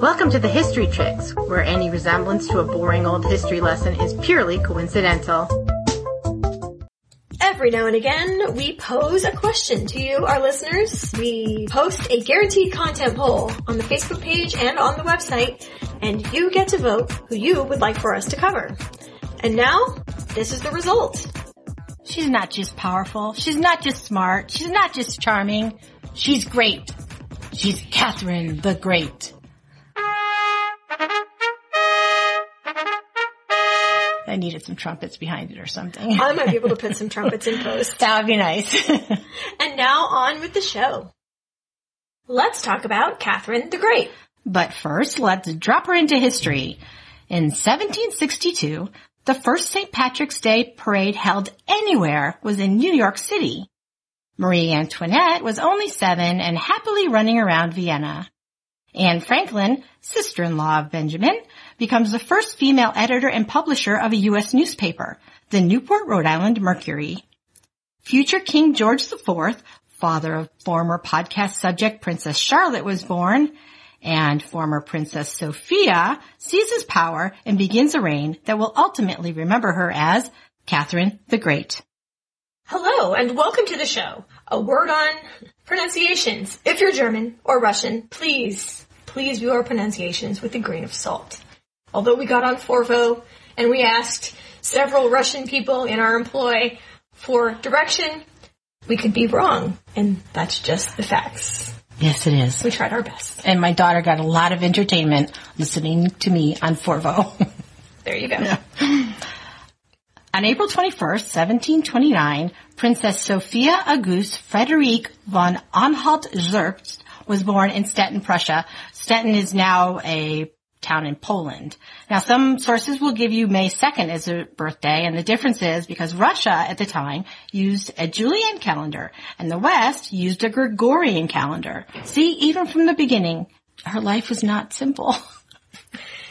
Welcome to the History Tricks, where any resemblance to a boring old history lesson is purely coincidental. Every now and again, we pose a question to you, our listeners. We post a guaranteed content poll on the Facebook page and on the website, and you get to vote who you would like for us to cover. And now, this is the result. She's not just powerful. She's not just smart. She's not just charming. She's great. She's Catherine the Great. I needed some trumpets behind it or something. I might be able to put some trumpets in post. that would be nice. And now on with the show. Let's talk about Catherine the Great. but first, let's drop her into history. In 1762, the first St. Patrick's Day parade held anywhere was in New York City. Marie Antoinette was only seven and happily running around Vienna. Anne Franklin, sister-in-law of Benjamin, becomes the first female editor and publisher of a U.S. newspaper, the Newport, Rhode Island Mercury. Future King George IV, father of former podcast subject Princess Charlotte was born, and former Princess Sophia seizes power and begins a reign that will ultimately remember her as Catherine the Great. Hello and welcome to the show. A word on pronunciations. If you're German or Russian, please, please view our pronunciations with a grain of salt. Although we got on Forvo and we asked several Russian people in our employ for direction, we could be wrong. And that's just the facts. Yes, it is. We tried our best. And my daughter got a lot of entertainment listening to me on Forvo. There you go. On April 21st, 1729, Princess Sophia Auguste Frederique von Anhalt-Zerbst was born in Stettin, Prussia. Stettin is now a town in Poland. Now some sources will give you May 2nd as her birthday and the difference is because Russia at the time used a Julian calendar and the West used a Gregorian calendar. See, even from the beginning, her life was not simple.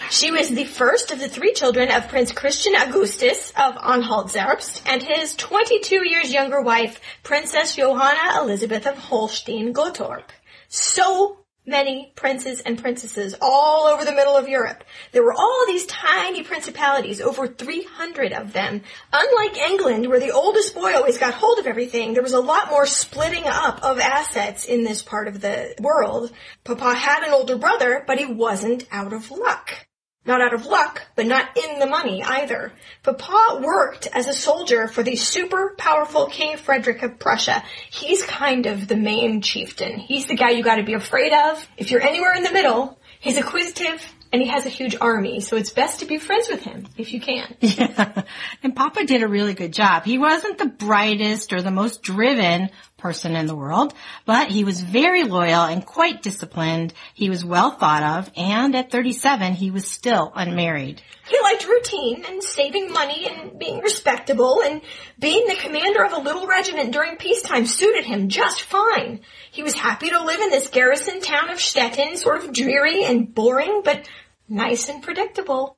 She was the first of the three children of Prince Christian Augustus of Anhalt-Zerbst and his 22 years younger wife, Princess Johanna Elizabeth of Holstein-Gottorp. So many princes and princesses all over the middle of Europe. There were all these tiny principalities, over 300 of them. Unlike England, where the oldest boy always got hold of everything, there was a lot more splitting up of assets in this part of the world. Papa had an older brother, but he wasn't out of luck. Not out of luck, but not in the money either. Papa worked as a soldier for the super powerful King Frederick of Prussia. He's kind of the main chieftain. He's the guy you gotta be afraid of. If you're anywhere in the middle, he's acquisitive and he has a huge army, so it's best to be friends with him if you can. Yeah. And Papa did a really good job. He wasn't the brightest or the most driven person in the world, but he was very loyal and quite disciplined. He was well thought of, and at 37, he was still unmarried. He liked routine and saving money and being respectable and being the commander of a little regiment during peacetime suited him just fine. He was happy to live in this garrison town of Stettin, sort of dreary and boring, but nice and predictable.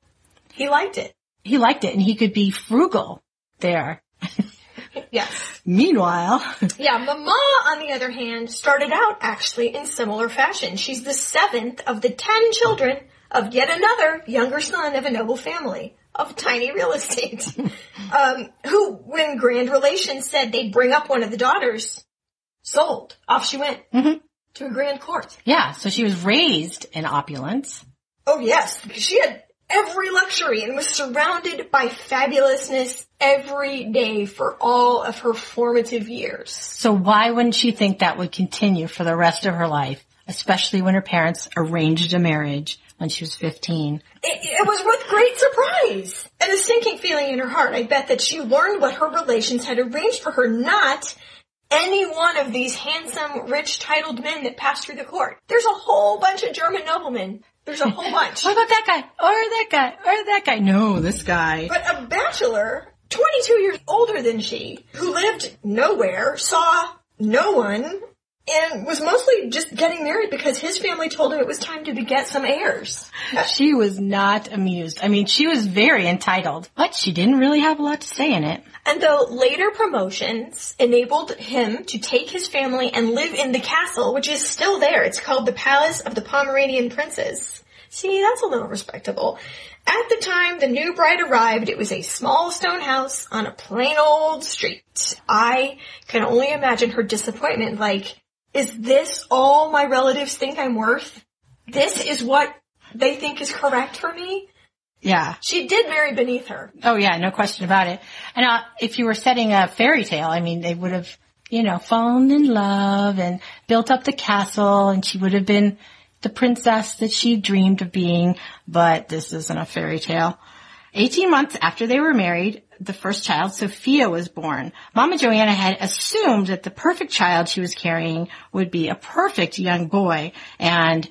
He liked it. He liked it and he could be frugal there. Yes. Meanwhile, Yeah, Mama, on the other hand, started out actually in similar fashion. She's the seventh of the ten children of yet another younger son of a noble family of tiny real estate. um, who, when Grand Relations said they'd bring up one of the daughters, sold. Off she went to a grand court. yeah, so she was raised in opulence. Oh yes, because she had every luxury and was surrounded by fabulousness every day for all of her formative years. So why wouldn't she think that would continue for the rest of her life, especially when her parents arranged a marriage when she was 15? It, it was with great surprise and a sinking feeling in her heart. I bet that she learned what her relations had arranged for her, not any one of these handsome, rich, titled men that passed through the court. There's a whole bunch of German noblemen. There's a whole bunch. What about that guy? Or that guy? Or that guy? No, this guy. But a bachelor, 22 years older than she, who lived nowhere, saw no one, and was mostly just getting married because his family told him it was time to beget some heirs. She was not amused. I mean, she was very entitled, but she didn't really have a lot to say in it. And though later promotions enabled him to take his family and live in the castle, which is still there, it's called the Palace of the Pomeranian Princes. See, that's a little respectable. At the time the new bride arrived, it was a small stone house on a plain old street. I can only imagine her disappointment, like, is this all my relatives think I'm worth? This is what they think is correct for me? Yeah. She did marry beneath her. Oh yeah, no question about it. And uh, if you were setting a fairy tale, I mean, they would have, you know, fallen in love and built up the castle and she would have been the princess that she dreamed of being, but this isn't a fairy tale. 18 months after they were married, the first child, Sophia, was born. Mama Joanna had assumed that the perfect child she was carrying would be a perfect young boy, and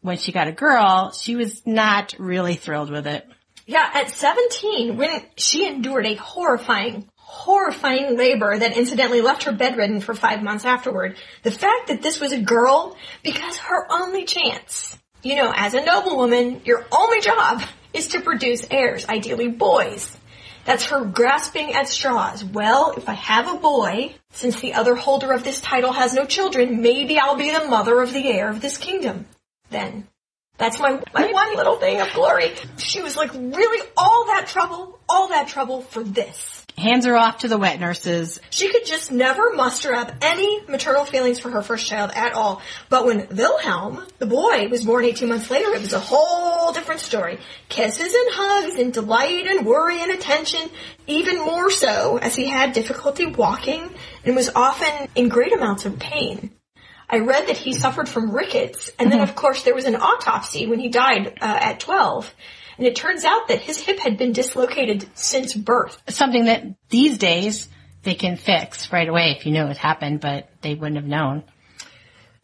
when she got a girl, she was not really thrilled with it. Yeah, at 17, when she endured a horrifying, horrifying labor that incidentally left her bedridden for five months afterward, the fact that this was a girl, because her only chance, you know, as a noblewoman, your only job is to produce heirs, ideally boys. That's her grasping at straws. Well, if I have a boy, since the other holder of this title has no children, maybe I'll be the mother of the heir of this kingdom. Then. That's my, my one little thing of glory. She was like, really all that trouble, all that trouble for this. Hands her off to the wet nurses. She could just never muster up any maternal feelings for her first child at all. But when Wilhelm, the boy, was born 18 months later, it was a whole different story. Kisses and hugs and delight and worry and attention, even more so as he had difficulty walking and was often in great amounts of pain. I read that he suffered from rickets, and then of course there was an autopsy when he died uh, at 12. And it turns out that his hip had been dislocated since birth. Something that these days they can fix right away if you know it happened, but they wouldn't have known.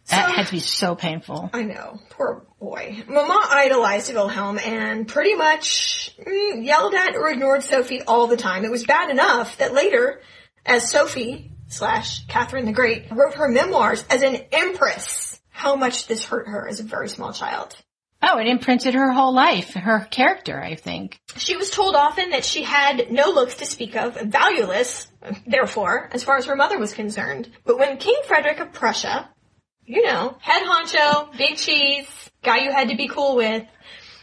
That So- had to be so painful. I know, poor boy. Mama idolized Wilhelm and pretty much mm, yelled at or ignored Sophie all the time. It was bad enough that later, as Sophie slash Catherine the Great wrote her memoirs as an empress, how much this hurt her as a very small child. Oh, it imprinted her whole life, her character, I think. She was told often that she had no looks to speak of, valueless, therefore, as far as her mother was concerned. But when King Frederick of Prussia, you know, head honcho, big cheese, guy you had to be cool with,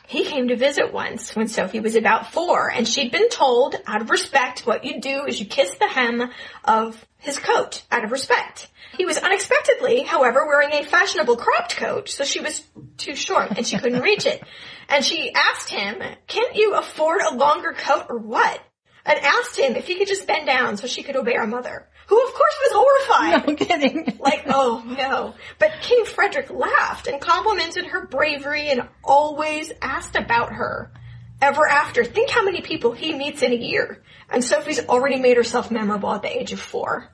he came to visit once when Sophie was about four, and she'd been told, out of respect, what you do is you kiss the hem of his coat, out of respect. He was unexpectedly, however, wearing a fashionable cropped coat, so she was too short and she couldn't reach it. And she asked him, can't you afford a longer coat or what? And asked him if he could just bend down so she could obey her mother, who of course was horrified. No kidding. Like, oh no. But King Frederick laughed and complimented her bravery and always asked about her. Ever after, think how many people he meets in a year. And Sophie's already made herself memorable at the age of four.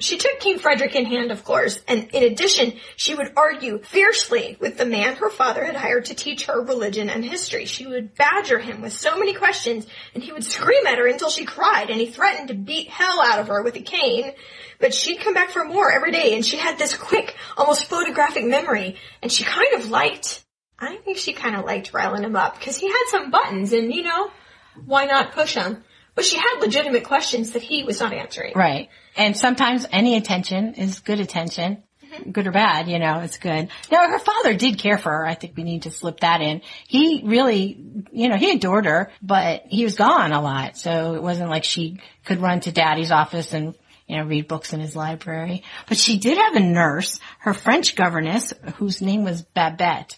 She took King Frederick in hand, of course, and in addition, she would argue fiercely with the man her father had hired to teach her religion and history. She would badger him with so many questions, and he would scream at her until she cried, and he threatened to beat hell out of her with a cane. But she'd come back for more every day, and she had this quick, almost photographic memory, and she kind of liked, I think she kind of liked riling him up, because he had some buttons, and you know, why not push him? But she had legitimate questions that he was not answering. Right. And sometimes any attention is good attention. Mm-hmm. Good or bad, you know, it's good. Now her father did care for her. I think we need to slip that in. He really, you know, he adored her, but he was gone a lot. So it wasn't like she could run to daddy's office and, you know, read books in his library. But she did have a nurse, her French governess, whose name was Babette.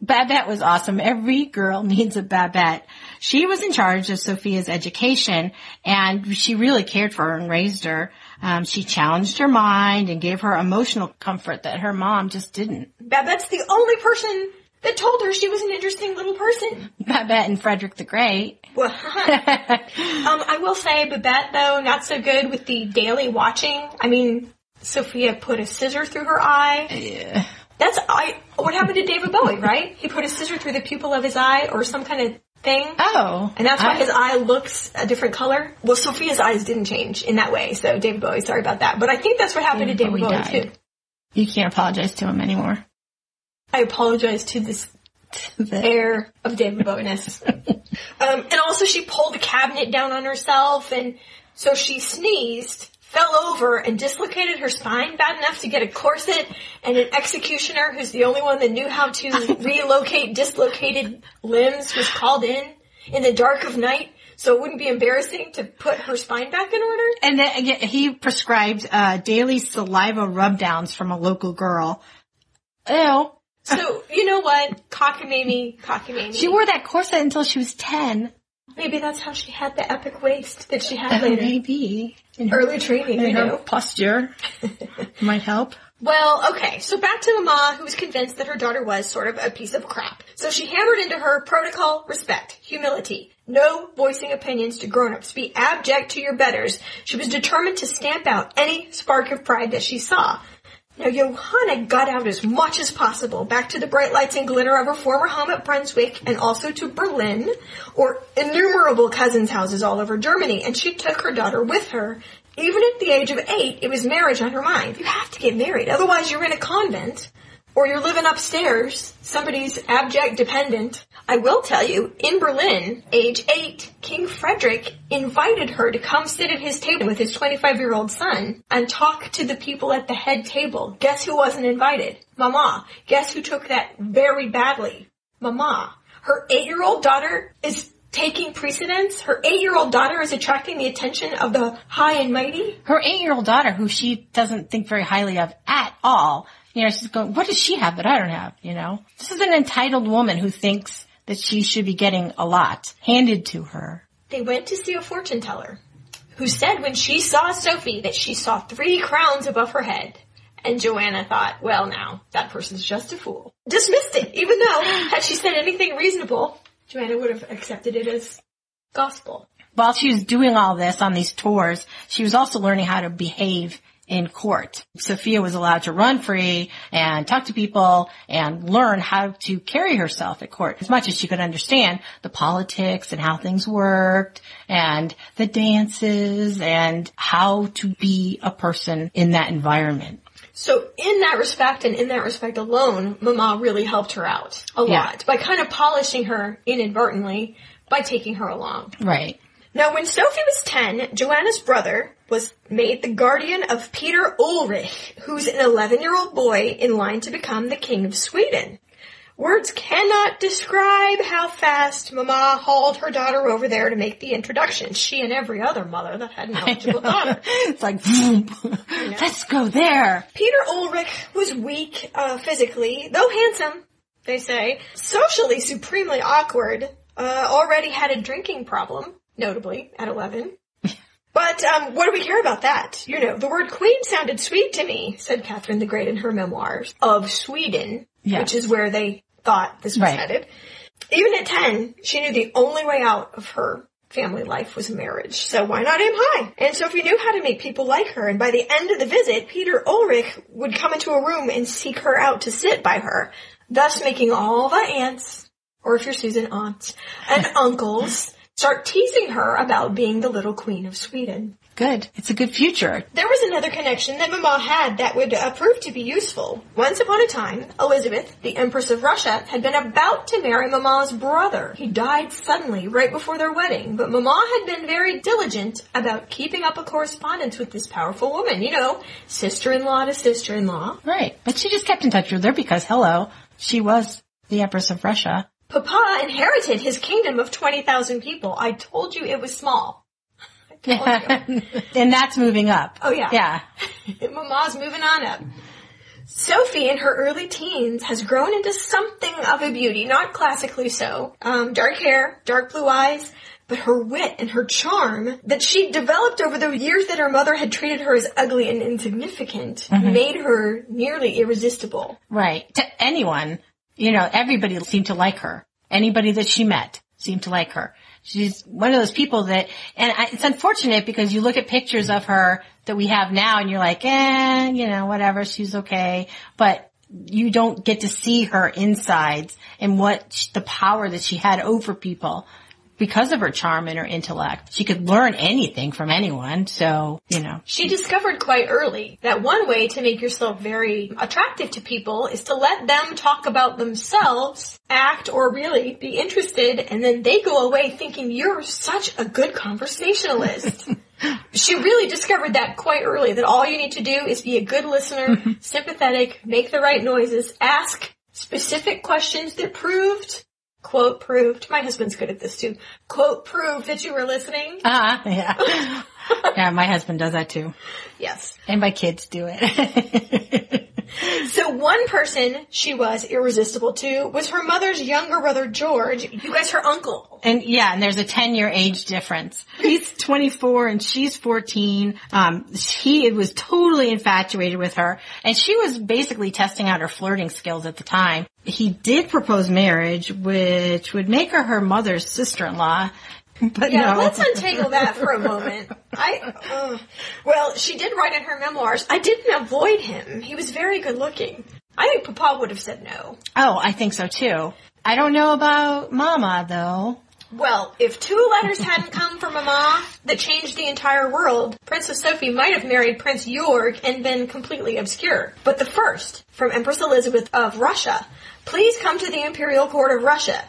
Babette was awesome. Every girl needs a Babette. She was in charge of Sophia's education and she really cared for her and raised her. Um, she challenged her mind and gave her emotional comfort that her mom just didn't. Babette's the only person that told her she was an interesting little person. Babette and Frederick the Great. Well, um, I will say Babette though, not so good with the daily watching. I mean, Sophia put a scissor through her eye. Yeah. That's I. What happened to David Bowie? Right? He put a scissor through the pupil of his eye, or some kind of thing. Oh. And that's why I- his eye looks a different color. Well, Sophia's eyes didn't change in that way, so David Bowie, sorry about that. But I think that's what happened David to David Bowie Bowie, too. You can't apologize to him anymore. I apologize to this The- heir of David Bonus. um, and also she pulled the cabinet down on herself and so she sneezed, fell over and dislocated her spine bad enough to get a corset and an executioner who's the only one that knew how to relocate dislocated limbs was called in in the dark of night so it wouldn't be embarrassing to put her spine back in order. And then again, he prescribed uh, daily saliva rubdowns from a local girl. Ew. So, you know what? Cockamamie, cockamamie. She wore that corset until she was 10. Maybe that's how she had the epic waist that she had later. Maybe. In Early training, you know. posture might help. Well, okay, so back to Mama, who was convinced that her daughter was sort of a piece of crap. So she hammered into her protocol, respect, humility, no voicing opinions to grown-ups, be abject to your betters. She was determined to stamp out any spark of pride that she saw. Now, Johanna got out as much as possible, back to the bright lights and glitter of her former home at Brunswick, and also to Berlin, or innumerable cousins' houses all over Germany, and she took her daughter with her. Even at the age of eight, it was marriage on her mind. You have to get married, otherwise you're in a convent, or you're living upstairs, somebody's abject dependent. I will tell you, in Berlin, age eight, King Frederick invited her to come sit at his table with his 25 year old son and talk to the people at the head table. Guess who wasn't invited? Mama. Guess who took that very badly? Mama. Her eight year old daughter is taking precedence. Her eight year old daughter is attracting the attention of the high and mighty. Her eight-year-old daughter, who she doesn't think very highly of at all, you know, she's going, what does she have that I don't have, you know? This is an entitled woman who thinks that she should be getting a lot handed to her. They went to see a fortune teller who said when she saw Sophie that she saw three crowns above her head. And Joanna thought, well now, that person's just a fool. Dismissed it, even though had she said anything reasonable, Joanna would have accepted it as gospel. While she was doing all this on these tours, she was also learning how to behave in court. Sophia was allowed to run free and talk to people and learn how to carry herself at court as much as she could understand the politics and how things worked and the dances and how to be a person in that environment. So in that respect and in that respect alone, Mama really helped her out a Yeah. lot by kind of polishing her inadvertently by taking her along. Right. Now, when Sophie was 10, Joanna's brother was made the guardian of Peter Ulrich, who's an 11 year old boy in line to become the king of Sweden. Words cannot describe how fast Mama hauled her daughter over there to make the introduction. She and every other mother that had an eligible daughter. it's like, let's go there. Peter Ulrich was weak uh, physically, though handsome, they say. Socially supremely awkward. Uh, already had a drinking problem, notably at 11. But um, what do we care about that? You know, the word queen sounded sweet to me, said Catherine the Great in her memoirs, of Sweden, Yeah. which is where they thought this was Right. headed. Even at 10, she knew the only way out of her family life was marriage. So why not aim high? And Sophie knew how to make people like her. And by the end of the visit, Peter Ulrich would come into a room and seek her out to sit by her, thus making all the aunts, or if you're Susan, aunts, and uncles start teasing her about being the little queen of Sweden. Good. It's a good future. There was another connection that Mama had that would uh, prove to be useful. Once upon a time, Elizabeth, the Empress of Russia, had been about to marry Mama's brother. He died suddenly right before their wedding, but Mama had been very diligent about keeping up a correspondence with this powerful woman. You know, sister-in-law to sister-in-law. Right. But she just kept in touch with her because, hello, she was the Empress of Russia. Papa inherited his kingdom of 20,000 people. I told you it was small. I told you. and that's moving up. Oh, yeah. Yeah. Mama's moving on up. Sophie, in her early teens, has grown into something of a beauty, not classically so. Um, dark hair, dark blue eyes, but her wit and her charm that she developed over the years that her mother had treated her as ugly and insignificant made her nearly irresistible. Right. To anyone, you know, everybody seemed to like her. Anybody that she met seemed to like her. She's one of those people that, and I, it's unfortunate because you look at pictures of her that we have now and you're like, eh, you know, whatever, she's okay. But you don't get to see her insides and what the power that she had over people because of her charm and her intellect. She could learn anything from anyone. So, you know. She discovered quite early that one way to make yourself very attractive to people is to let them talk about themselves, act or really be interested, and then they go away thinking you're such a good conversationalist. she really discovered that quite early that all you need to do is be a good listener, mm-hmm. sympathetic, make the right noises, ask specific questions that proved quote proved my husband's good at this too quote proved that you were listening Ah, yeah. yeah, my husband does that too. yes And my kids do it. so one person she was irresistible to was her mother's younger brother george you guys her uncle and yeah, and there's a 10 year age difference. He's 24 and she's 14. Um, he was totally infatuated with her and she was basically testing out her flirting skills at the time. He did propose marriage, which would make her her mother's sister-in-law. But yeah no. let's untangle that for a moment i uh, well she did write in her memoirs i didn't avoid him he was very good looking i think papa would have said no oh, I think so too. I don't know about mama though. Well, if two letters hadn't come from a Mama that changed the entire world, Princess Sophie might have married Prince Georg and been completely obscure. But the first, from Empress Elizabeth of Russia, please come to the Imperial Court of Russia.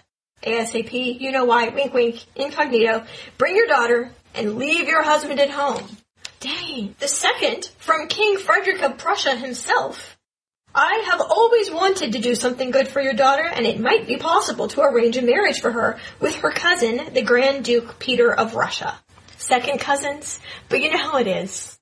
ASAP, you know why, wink wink, incognito, bring your daughter and leave your husband at home. Dang. The second, from King Frederick of Prussia himself. I have always wanted to do something good for your daughter, and it might be possible to arrange a marriage for her with her cousin, the Grand Duke Peter of Russia. Second cousins, but you know how it is.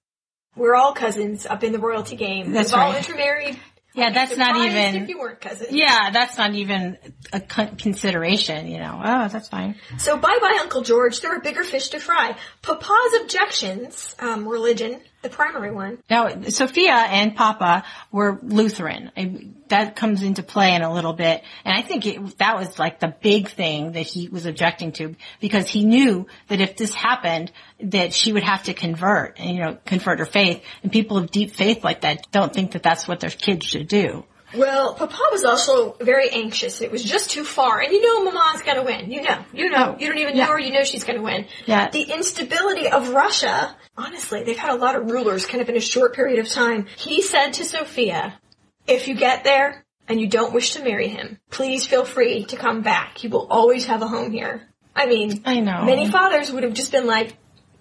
We're all cousins up in the royalty game. That's We've all right. intermarried. Yeah, that's not even. if you weren't cousins. Yeah, that's not even a consideration, you know. Oh, that's fine. So bye bye Uncle George. There are bigger fish to fry. Papa's objections, um, religion, the primary one. Now, Sophia and Papa were Lutheran. I- That comes into play in a little bit. And I think it, that was like the big thing that he was objecting to because he knew that if this happened, that she would have to convert and, you know, convert her faith. And people of deep faith like that don't think that that's what their kids should do. Well, Papa was also very anxious. It was just too far. And you know Mama's gonna win. You know. You know. Oh, You don't even yeah. know her. You know she's gonna win. Yeah. The instability of Russia, honestly, they've had a lot of rulers kind of in a short period of time. He said to Sophia, if you get there and you don't wish to marry him, please feel free to come back. You will always have a home here. I mean, I know. many fathers would have just been like,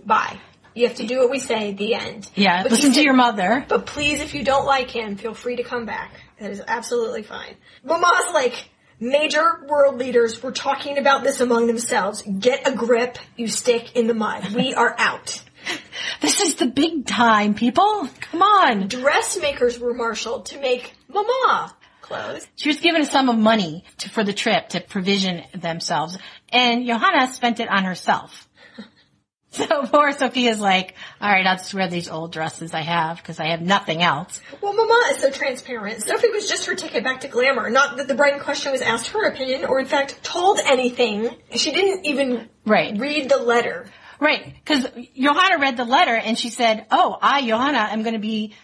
bye. You have to do what we say, the end. Yeah, But listen to your mother. but please, if you don't like him, feel free to come back. That is absolutely fine. Mama's like, major world leaders were talking about this among themselves. Get a grip, you stick in the mud. We are out. This is the big time, people. Come on. Dressmakers were marshaled to make Mama clothes. She was given a sum of money to, for the trip to provision themselves, and Johanna spent it on herself. So poor Sophia's like, all right, I'll just wear these old dresses I have because I have nothing else. Well, Mama is so transparent. Sophie was just her ticket back to glamour. Not that the bride in question was asked her opinion or in fact told anything. She didn't even Right. read the letter. Right, because Johanna read the letter and she said, "Oh, I, Johanna, am going to be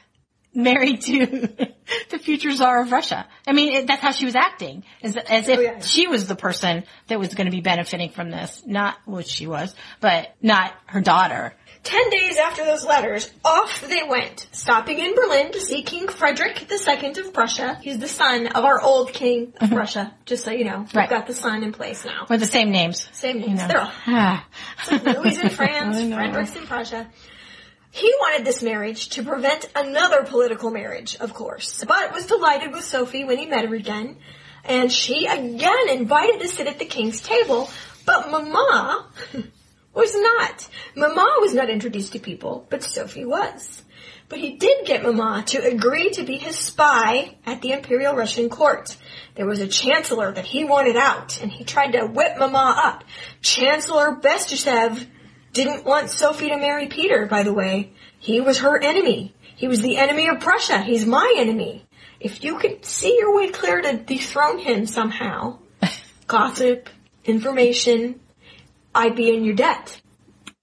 married to the future czar of Russia." I mean, it, that's how she was acting, as, as if Oh, yeah. she was the person that was going to be benefiting from this, not which she was, but not her daughter. Ten days after those letters, off they went, stopping in Berlin to see King Frederick II of Prussia. He's the son of our old king of Prussia, just so you know. We've Mm-hmm. Right. got the son in place now. With the same names. Same names. You know. They're all Ah. Louis in France. Frederick's in Prussia. He wanted this marriage to prevent another political marriage, of course, but was delighted with Sophie when he met her again, and she again invited to sit at the king's table, but Mama was not. Mama was not introduced to people, but Sophie was. But he did get Mama to agree to be his spy at the Imperial Russian court. There was a chancellor that he wanted out, and he tried to whip Mama up. Chancellor Bestuzhev didn't want Sophie to marry Peter, by the way. He was her enemy. He was the enemy of Prussia. He's my enemy. If you could see your way clear to dethrone him somehow, gossip, information, I'd be in your debt.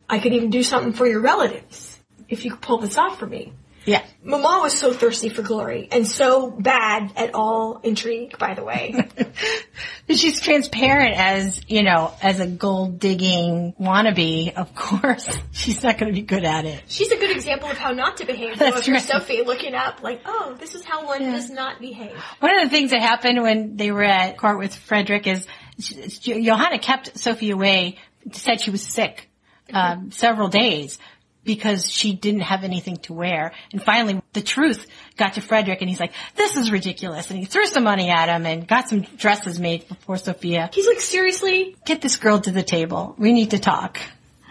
I could even do something for your relatives if you could pull this off for me. Yeah. Mama was so thirsty for glory and so bad at all intrigue, by the way. She's transparent as, you know, as a gold digging wannabe, of course. She's not going to be good at it. She's a good example of how not to behave. though, That's if right. Sophie looking up like, oh, this is how one does not behave. One of the things that happened when they were at court with Frederick is Johanna kept Sophie away, said she was sick um, several days because she didn't have anything to wear. And finally, the truth got to Frederick, and he's like, "This is ridiculous," and he threw some money at him and got some dresses made for poor Sophia. He's like, seriously? Get this girl to the table. We need to talk.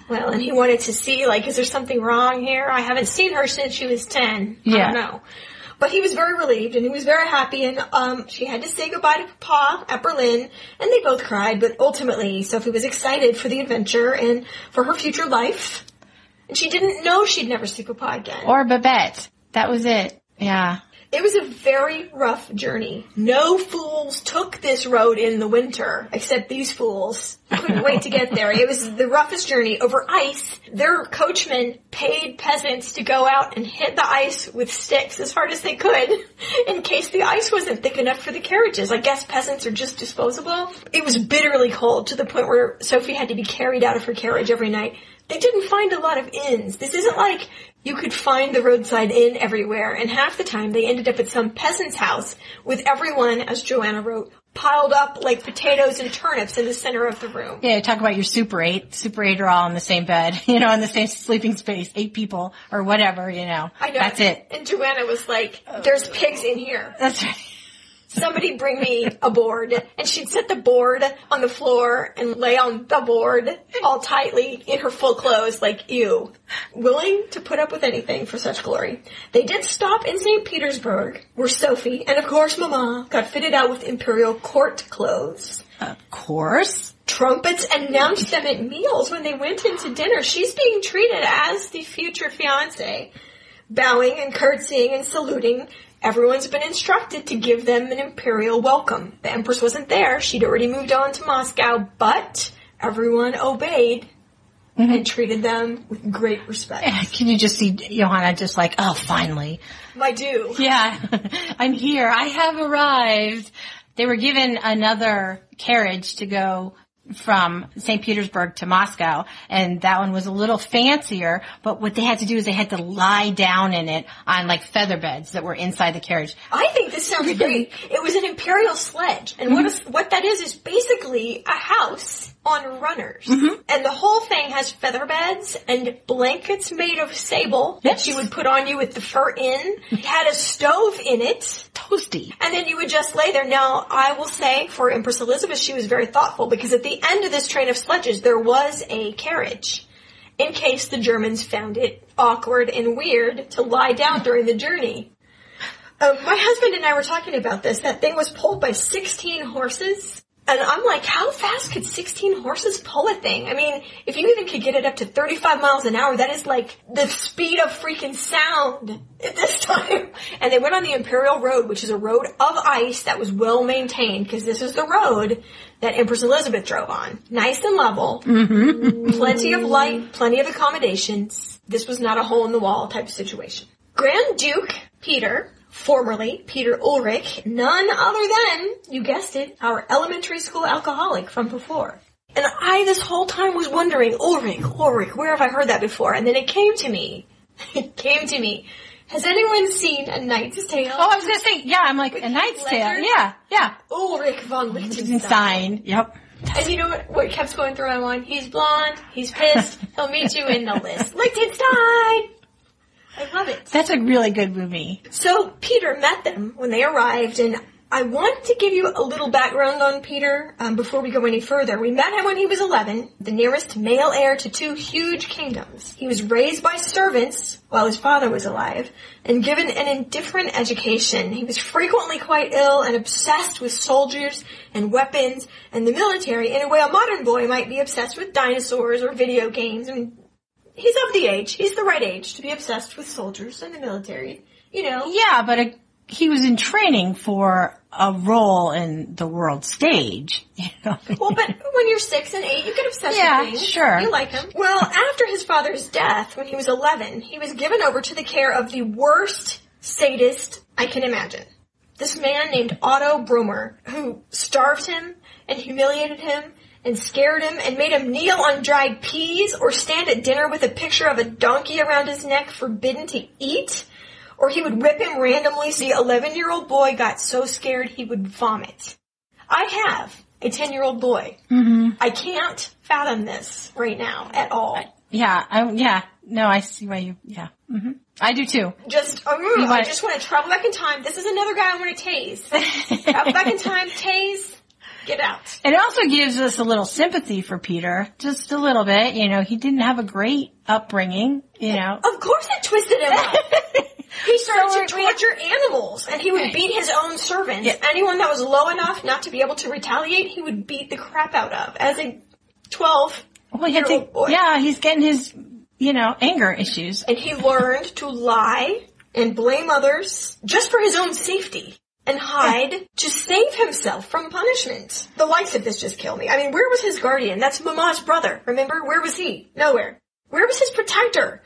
Well, and he wanted to see, like, is there something wrong here? I haven't seen her since she was 10. I Yeah. don't know. But he was very relieved and he was very happy and um, she had to say goodbye to Papa at Berlin and they both cried, but ultimately Sophie was excited for the adventure and for her future life. And she didn't know she'd never see Papa again. Or Babette. That was it. Yeah. It was a very rough journey. No fools took this road in the winter, except these fools. Couldn't wait to get there. It was the roughest journey over ice. Their coachman paid peasants to go out and hit the ice with sticks as hard as they could in case the ice wasn't thick enough for the carriages. I guess peasants are just disposable. It was bitterly cold to the point where Sophie had to be carried out of her carriage every night. They didn't find a lot of inns. This isn't like you could find the roadside inn everywhere, and half the time they ended up at some peasant's house with everyone, as Joanna wrote, piled up like potatoes and turnips in the center of the room. Yeah, talk about your Super 8. Super 8 are all in the same bed, you know, in the same sleeping space. Eight people or whatever, you know. I know. That's it. And Joanna was like, oh. there's pigs in here. That's right. Somebody bring me a board. And she'd set the board on the floor and lay on the board all tightly in her full clothes like you. Willing to put up with anything for such glory. They did stop in St. Petersburg where Sophie and of course Mama got fitted out with imperial court clothes. Of course. Trumpets announced them at meals when they went into dinner. She's being treated as the future fiance. Bowing and curtsying and saluting. Everyone's been instructed to give them an imperial welcome. The Empress wasn't there. She'd already moved on to Moscow, but everyone obeyed mm-hmm. and treated them with great respect. Can you just see Johanna just like, oh, finally. My do. Yeah, I'm here. I have arrived. They were given another carriage to go from St. Petersburg to Moscow, and that one was a little fancier, but what they had to do is they had to lie down in it on like feather beds that were inside the carriage. I think this sounds great. It was an imperial sledge, and what mm-hmm. is, what that is is basically a house on runners, and the whole thing has feather beds and blankets made of sable that Yes. you would put on you with the fur in. It had a stove in it. Toasty. And then you would just lay there. Now, I will say for Empress Elizabeth, she was very thoughtful because at the end of this train of sledges, there was a carriage in case the Germans found it awkward and weird to lie down during the journey. Um, my husband and I were talking about this. That thing was pulled by 16 horses. And I'm like, how fast could 16 horses pull a thing? I mean, if you even could get it up to 35 miles an hour, that is like the speed of freaking sound at this time. And they went on the Imperial Road, which is a road of ice that was well maintained, because this is the road that Empress Elizabeth drove on. Nice and level. Mm-hmm. Plenty of light, plenty of accommodations. This was not a hole in the wall type of situation. Grand Duke Peter, formerly Peter Ulrich, none other than, you guessed it, our elementary school alcoholic from before. And I this whole time was wondering, Ulrich, Ulrich, where have I heard that before? And then it came to me. It came to me. Has anyone seen A Knight's Tale? Oh, I was gonna say, yeah, I'm like, a Knight's Tale. Yeah, yeah. Ulrich von. Liechtenstein. Yep. And you know what, what kept going through my mind? He's blonde, he's pissed, he'll meet you in the list. Liechtenstein! I love it. That's a really good movie. So Peter met them when they arrived, and I want to give you a little background on Peter um, before we go any further. We met him when he was 11, the nearest male heir to two huge kingdoms. He was raised by servants while his father was alive, and given an indifferent education. He was frequently quite ill and obsessed with soldiers and weapons and the military in a way a modern boy might be obsessed with dinosaurs or video games. Mean, he's of the age, he's the right age to be obsessed with soldiers and the military. You know, Yeah, but a he was in training for a role in the world stage. You know? Well, but when you're six and eight, you get obsessed Yeah, with things. sure. You like him. Well, after his father's death, when he was 11, he was given over to the care of the worst sadist I can imagine. This man named Otto Brummer, who starved him and humiliated him and scared him and made him kneel on dried peas or stand at dinner with a picture of a donkey around his neck forbidden to eat. Or he would whip him randomly so the 11 year old boy got so scared he would vomit. I have a 10 year old boy. Mm-hmm. I can't fathom this right now at all. yeah, I, yeah. No, I see why you. Yeah, hmm I do too. Just, uh, I just want to travel back in time. This is another guy I want to tase. travel back in time, tase, get out. It also gives us a little sympathy for Peter, just a little bit. You know, he didn't have a great upbringing. You know, Of course it twisted him up. He started So to torture animals, and he would beat his own servants. Yeah. Anyone that was low enough not to be able to retaliate, he would beat the crap out of. As a twelve, well, year old boy. yeah, he's getting his, you know, anger issues. and he learned to lie and blame others just for his own safety and hide to save himself from punishment. The likes of this just kill me. I mean, where was his guardian? That's Mama's brother. Remember? Where was he? Nowhere. Where was his protector?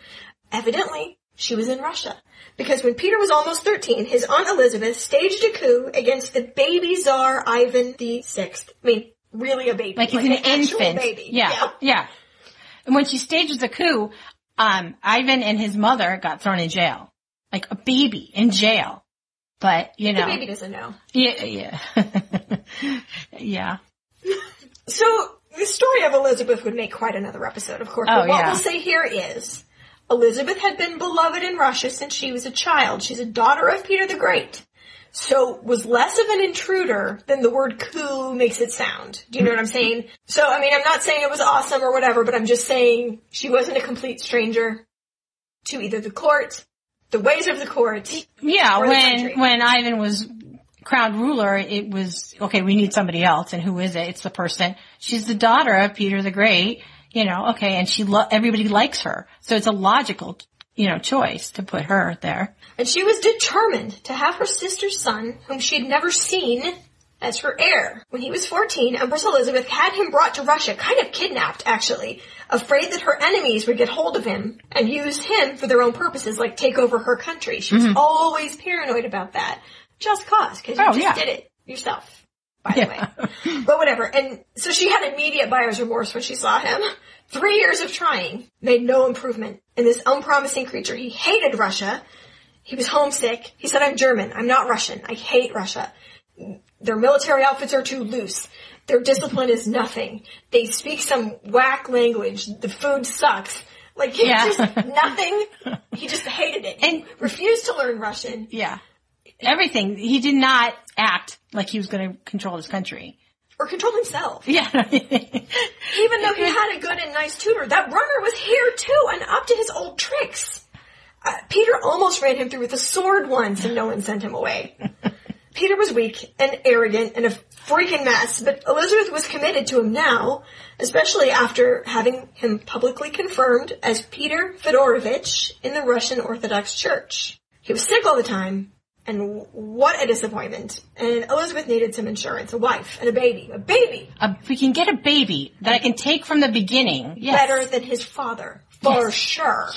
Evidently, she was in Russia. Because when Peter was almost 13, his Aunt Elizabeth staged a coup against the baby czar Ivan the Sixth. I mean, really a baby. Like he's an actual infant. baby. Yeah, yeah. And when she stages the coup, um, Ivan and his mother got thrown in jail, like a baby in jail. But you know, The baby doesn't know. yeah, yeah, yeah. So the story of Elizabeth would make quite another episode, of course. Oh, but what yeah. we'll say here is Elizabeth had been beloved in Russia since she was a child. She's a daughter of Peter the Great. So was less of an intruder than the word coup makes it sound. Do you know what I'm saying? So I mean I'm not saying it was awesome or whatever, but I'm just saying she wasn't a complete stranger to either the court, the ways of the court. Yeah, when when Ivan was crowned ruler, it was okay. We need somebody else, and who is it? It's the person. She's the daughter of Peter the Great. You know, okay, and she lo- everybody likes her, so it's a logical, you know, choice to put her there. And she was determined to have her sister's son, whom she had never seen, as her heir. When he was 14, Empress Elizabeth had him brought to Russia, kind of kidnapped actually, afraid that her enemies would get hold of him and use him for their own purposes, like take over her country. She was mm-hmm. always paranoid about that. Just cause, because you Oh, just yeah. did it yourself, by the way. But whatever. And so she had immediate buyer's remorse when she saw him. Three years of trying made no improvement in this unpromising creature. He hated Russia. He was homesick. He said, I'm German. I'm not Russian. I hate Russia. Their military outfits are too loose. Their discipline is nothing. They speak some whack language. The food sucks. Like, he Yeah. just nothing. He just hated it. And- he refused to learn Russian. Yeah, everything. He did not act like he was going to control his country. Or control himself. Yeah, Even though he had a good and nice tutor, that runner was here too and up to his old tricks. Uh, Peter almost ran him through with a sword once and no one sent him away. Peter was weak and arrogant and a freaking mess, but Elizabeth was committed to him now, especially after having him publicly confirmed as Peter Fedorovich in the Russian Orthodox Church. He was sick all the time, and what a disappointment. And Elizabeth needed some insurance, a wife, and a baby. A baby! Uh, we can get a baby that I can take from the beginning. Yes. better than his father, for Yes. sure.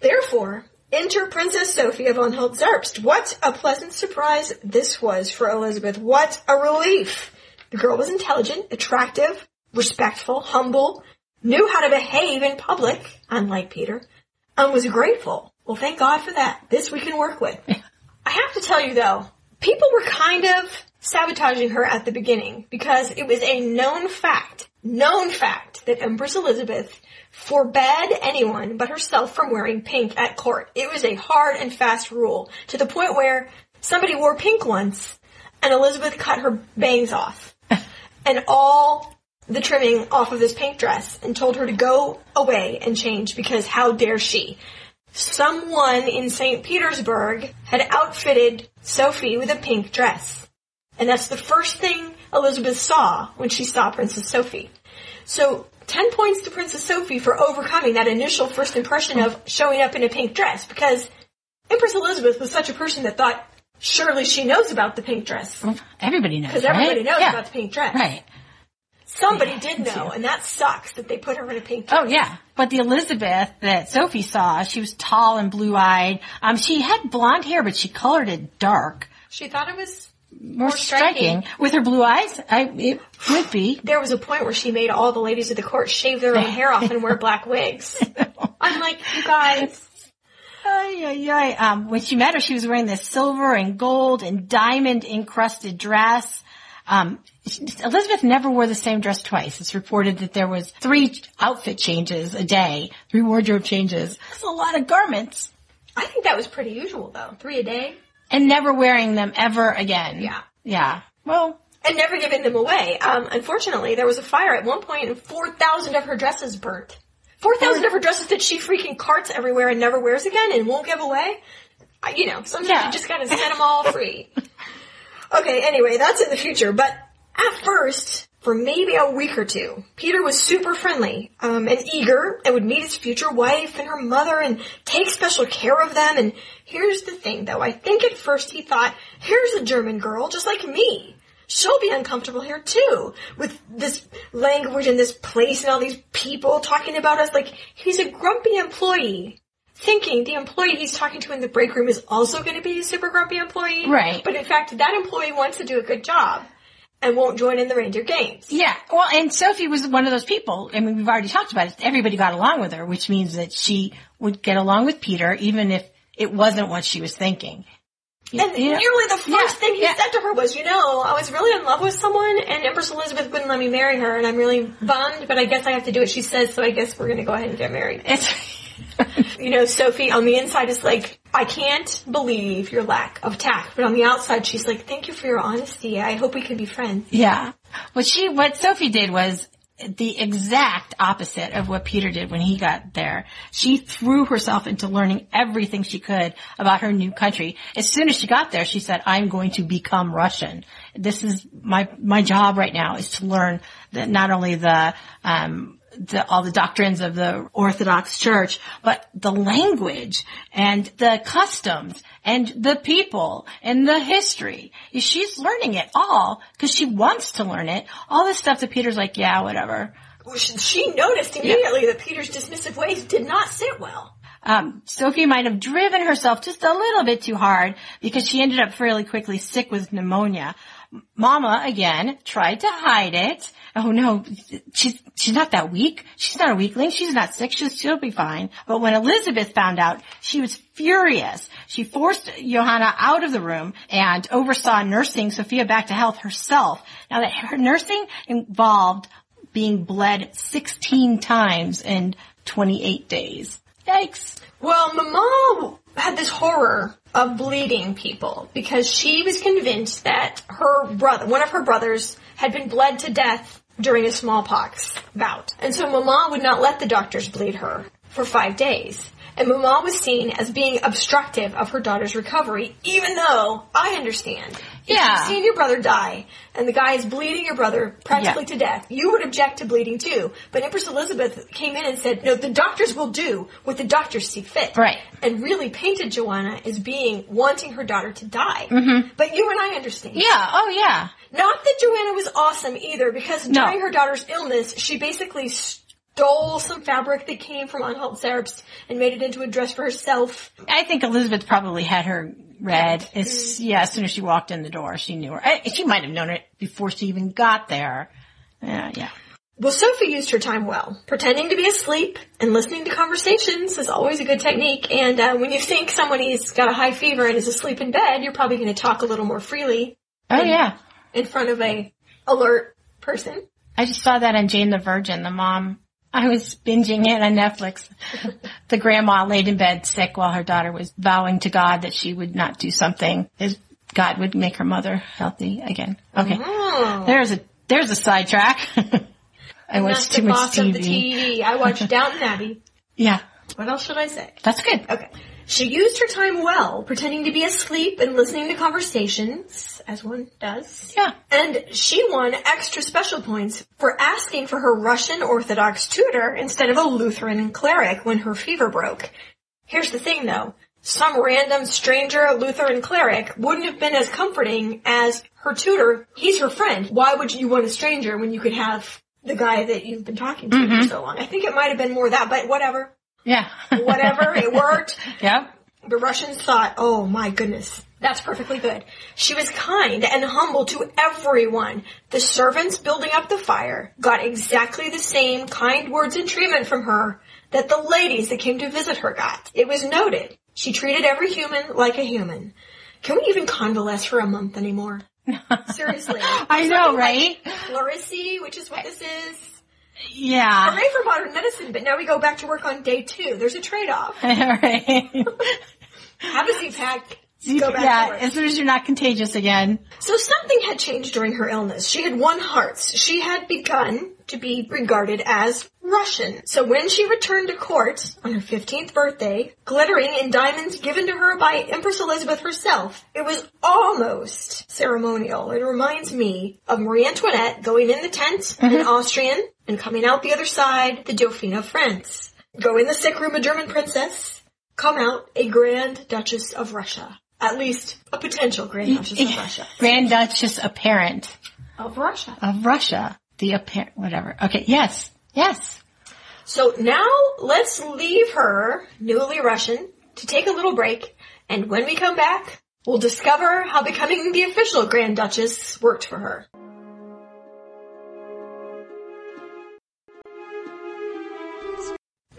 Therefore, enter Princess Sophia von Anhalt-Zerbst. What a pleasant surprise this was for Elizabeth. What a relief. The girl was intelligent, attractive, respectful, humble, knew how to behave in public, unlike Peter, and was grateful. Well, thank God for that. This we can work with. I have to tell you though, people were kind of sabotaging her at the beginning because it was a known fact, known fact that Empress Elizabeth forbade anyone but herself from wearing pink at court. It was a hard and fast rule to the point where somebody wore pink once and Elizabeth cut her bangs off and all the trimming off of this pink dress and told her to go away and change because how dare she? Someone in St. Petersburg had outfitted Sophie with a pink dress. And that's the first thing Elizabeth saw when she saw Princess Sophie. So, 10 points to Princess Sophie for overcoming that initial first impression of showing up in a pink dress because Empress Elizabeth was such a person that thought Surely she knows about the pink dress. Everybody knows, Because right? everybody knows yeah. about the pink dress. Right. Somebody did know, and that sucks that they put her in a pink dress. Oh yeah, but the Elizabeth that Sophie saw, she was tall and blue-eyed. Um, she had blonde hair, but she colored it dark, She thought it was. More striking. striking. With her blue eyes, I it would be. There was a point where she made all the ladies of the court shave their own hair off and wear black wigs. I'm like, you guys. Ay, ay, ay. Um, when she met her, she was wearing this silver and gold and diamond encrusted dress. Um, Elizabeth never wore the same dress twice. It's reported that there was three outfit changes a day, three wardrobe changes. That's a lot of garments. I think that was pretty usual though. Three a day. And never wearing them ever again. Yeah. Yeah. Well, And never giving them away. Um, unfortunately, there was a fire at one point and 4,000 of her dresses burnt. 4,000 of her dresses that she freaking carts everywhere and never wears again and won't give away. I- You know, sometimes Yeah. you just gotta set them all free. Okay, anyway, that's in the future, but at first, for maybe a week or two, Peter was super friendly, um, and eager, and would meet his future wife and her mother and take special care of them, and here's the thing though, I think at first he thought, here's a German girl just like me. She'll be uncomfortable here too, with this language and this place and all these people talking about us like he's a grumpy employee thinking the employee he's talking to in the break room is also going to be a super grumpy employee. Right. But in fact, that employee wants to do a good job and won't join in the reindeer games. yeah. Well, and Sophie was one of those people. I mean, we've already talked about it. Everybody got along with her, which means that she would get along with Peter, even if it wasn't what she was thinking. You- And you know? nearly the first Yeah, thing he yeah. said to her was, you know, I was really in love with someone and Empress Elizabeth wouldn't let me marry her and I'm really bummed, but I guess I have to do what she says, so I guess we're going to go ahead and get married. It's, You know, Sophie on the inside is like, I can't believe your lack of tact. But on the outside, she's like, thank you for your honesty. I hope we can be friends. yeah. What she, what Sophie did was the exact opposite of what Peter did when he got there. She threw herself into learning everything she could about her new country. As soon as she got there, she said, I'm going to become Russian. This is my, my job right now is to learn that not only the, um, the, all the doctrines of the Orthodox Church, but the language and the customs and the people and the history. She's learning it all because she wants to learn it. All this stuff that Peter's like, yeah, whatever. She she noticed immediately that Peter's dismissive ways did not sit well. Um, Sophie might have driven herself just a little bit too hard because she ended up fairly quickly sick with pneumonia. Mama, again, tried to hide it. Oh no, she's, she's not that weak. She's not a weakling. She's not sick. She'll, she'll be fine. But when Elizabeth found out, she was furious. She forced Johanna out of the room and oversaw nursing Sophia back to health herself. Now that her nursing involved being bled 16 times in 28 days. Yikes. Well, Mama had this horror of bleeding people because she was convinced that her brother, one of her brothers, had been bled to death during a smallpox bout. And so Mama would not let the doctors bleed her for five days. And Mama was seen as being obstructive of her daughter's recovery, even though I understand. Yeah. you've seen your brother die and the guy is bleeding your brother practically Yeah. to death, you would object to bleeding too. But Empress Elizabeth came in and said, no, the doctors will do what the doctors see fit. Right. And really painted Johanna as being wanting her daughter to die. Mm-hmm. But you and I understand. Yeah, oh yeah. Not that Johanna was awesome either, because No. during her daughter's illness, she basically stole some fabric that came from Anhalt-Zerbst and made it into a dress for herself. I think Elizabeth probably had her read. As, yeah, as soon as she walked in the door, she knew her. I, she might have known it before she even got there. Yeah, yeah. Well, Sophie used her time well. Pretending to be asleep and listening to conversations is always a good technique. And uh, when you think somebody's got a high fever and is asleep in bed, you're probably going to talk a little more freely Oh yeah. in front of a alert person. I just saw that in Jane the Virgin, the mom. I was binging it on Netflix. the grandma laid in bed sick while her daughter was vowing to God that she would not do something as God would make her mother healthy again. Okay. Oh. There's a, there's a sidetrack. I watched too much boss of the TV. TV. I watched Downton Abbey. Yeah. What else should I say? That's good. Okay. She used her time well, pretending to be asleep and listening to conversations, as one does. Yeah. And she won extra special points for asking for her Russian Orthodox tutor instead of a Lutheran cleric when her fever broke. Here's the thing though. some random stranger Lutheran cleric wouldn't have been as comforting as her tutor. He's her friend. Why would you want a stranger when you could have the guy that you've been talking to for mm-hmm. so long? I think it might have been more that, but whatever. Yeah. Whatever, it worked. Yeah. The Russians thought, oh my goodness, that's perfectly good. She was kind and humble to everyone. The servants building up the fire got exactly the same kind words and treatment from her that the ladies that came to visit her got. It was noted. She treated every human like a human. Can we even convalesce for a month anymore? Seriously. I know, right? Clarissy, which is what this is. Yeah. Hooray for modern medicine, but now we go back to work on day two. There's a trade-off. right. Have a Z-Pack. Go back yeah, as soon as you're not contagious again. So something had changed during her illness. She had won hearts. She had begun to be regarded as Russian. So when she returned to court on her 15th birthday, glittering in diamonds given to her by Empress Elizabeth herself, it was almost ceremonial. It reminds me of Marie Antoinette going in the tent in mm-hmm. Austrian and coming out the other side, the Dauphine of France. Go in the sick room, a German princess. Come out, a Grand Duchess of Russia. At least a potential Grand Duchess of Russia. Grand Duchess apparent Of Russia. of Russia. The apparent, whatever. Okay, yes. Yes. So now let's leave her, newly Russian, to take a little break, and when we come back, we'll discover how becoming the official Grand Duchess worked for her.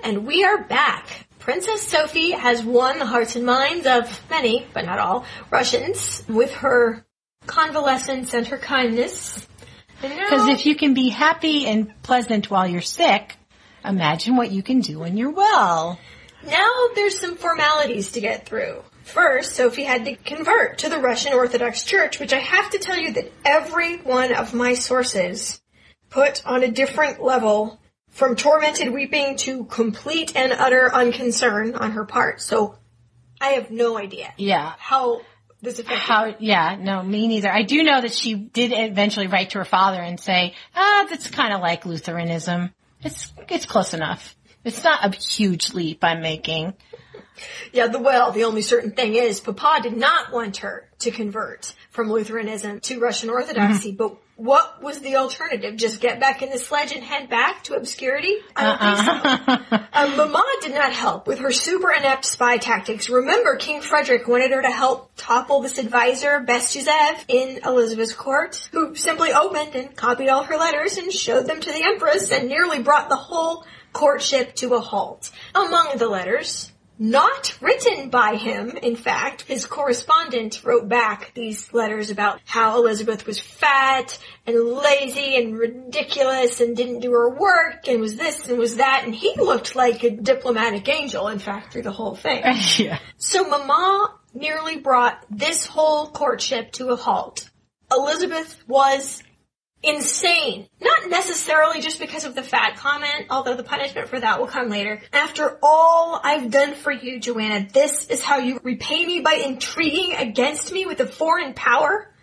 And we are back. Princess Sophie has won the hearts and minds of many, but not all, Russians with her convalescence and her kindness. Because if you can be happy and pleasant while you're sick, imagine what you can do when you're well. Now there's some formalities to get through. First, Sophie had to convert to the Russian Orthodox Church, which I have to tell you that every one of my sources put on a different level from tormented weeping to complete and utter unconcern on her part. So I have no idea Yeah. how this affected How, yeah, no, me neither. I do know that she did eventually write to her father and say, ah, that's kind of like Lutheranism. It's, it's close enough. It's not a huge leap I'm making. Yeah, the well, the only certain thing is Papa did not want her to convert from Lutheranism to Russian Orthodoxy, but what was the alternative? Just get back in the sledge and head back to obscurity? I don't think so. Um, Mama did not help with her super inept spy tactics. Remember, King Frederick wanted her to help topple this advisor, Bestuzhev, in Elizabeth's court, who simply opened and copied all her letters and showed them to the Empress and nearly brought the whole courtship to a halt. Among the letters, not written by him, in fact. His correspondent wrote back these letters about how Elizabeth was fat and lazy and ridiculous and didn't do her work and was this and was that and he looked like a diplomatic angel, in fact, through the whole thing. yeah. So Mama nearly brought this whole courtship to a halt. Elizabeth was insane. Not necessarily just because of the fat comment, although the punishment for that will come later. After all I've done for you, Johanna, this is how you repay me by intriguing against me with a foreign power?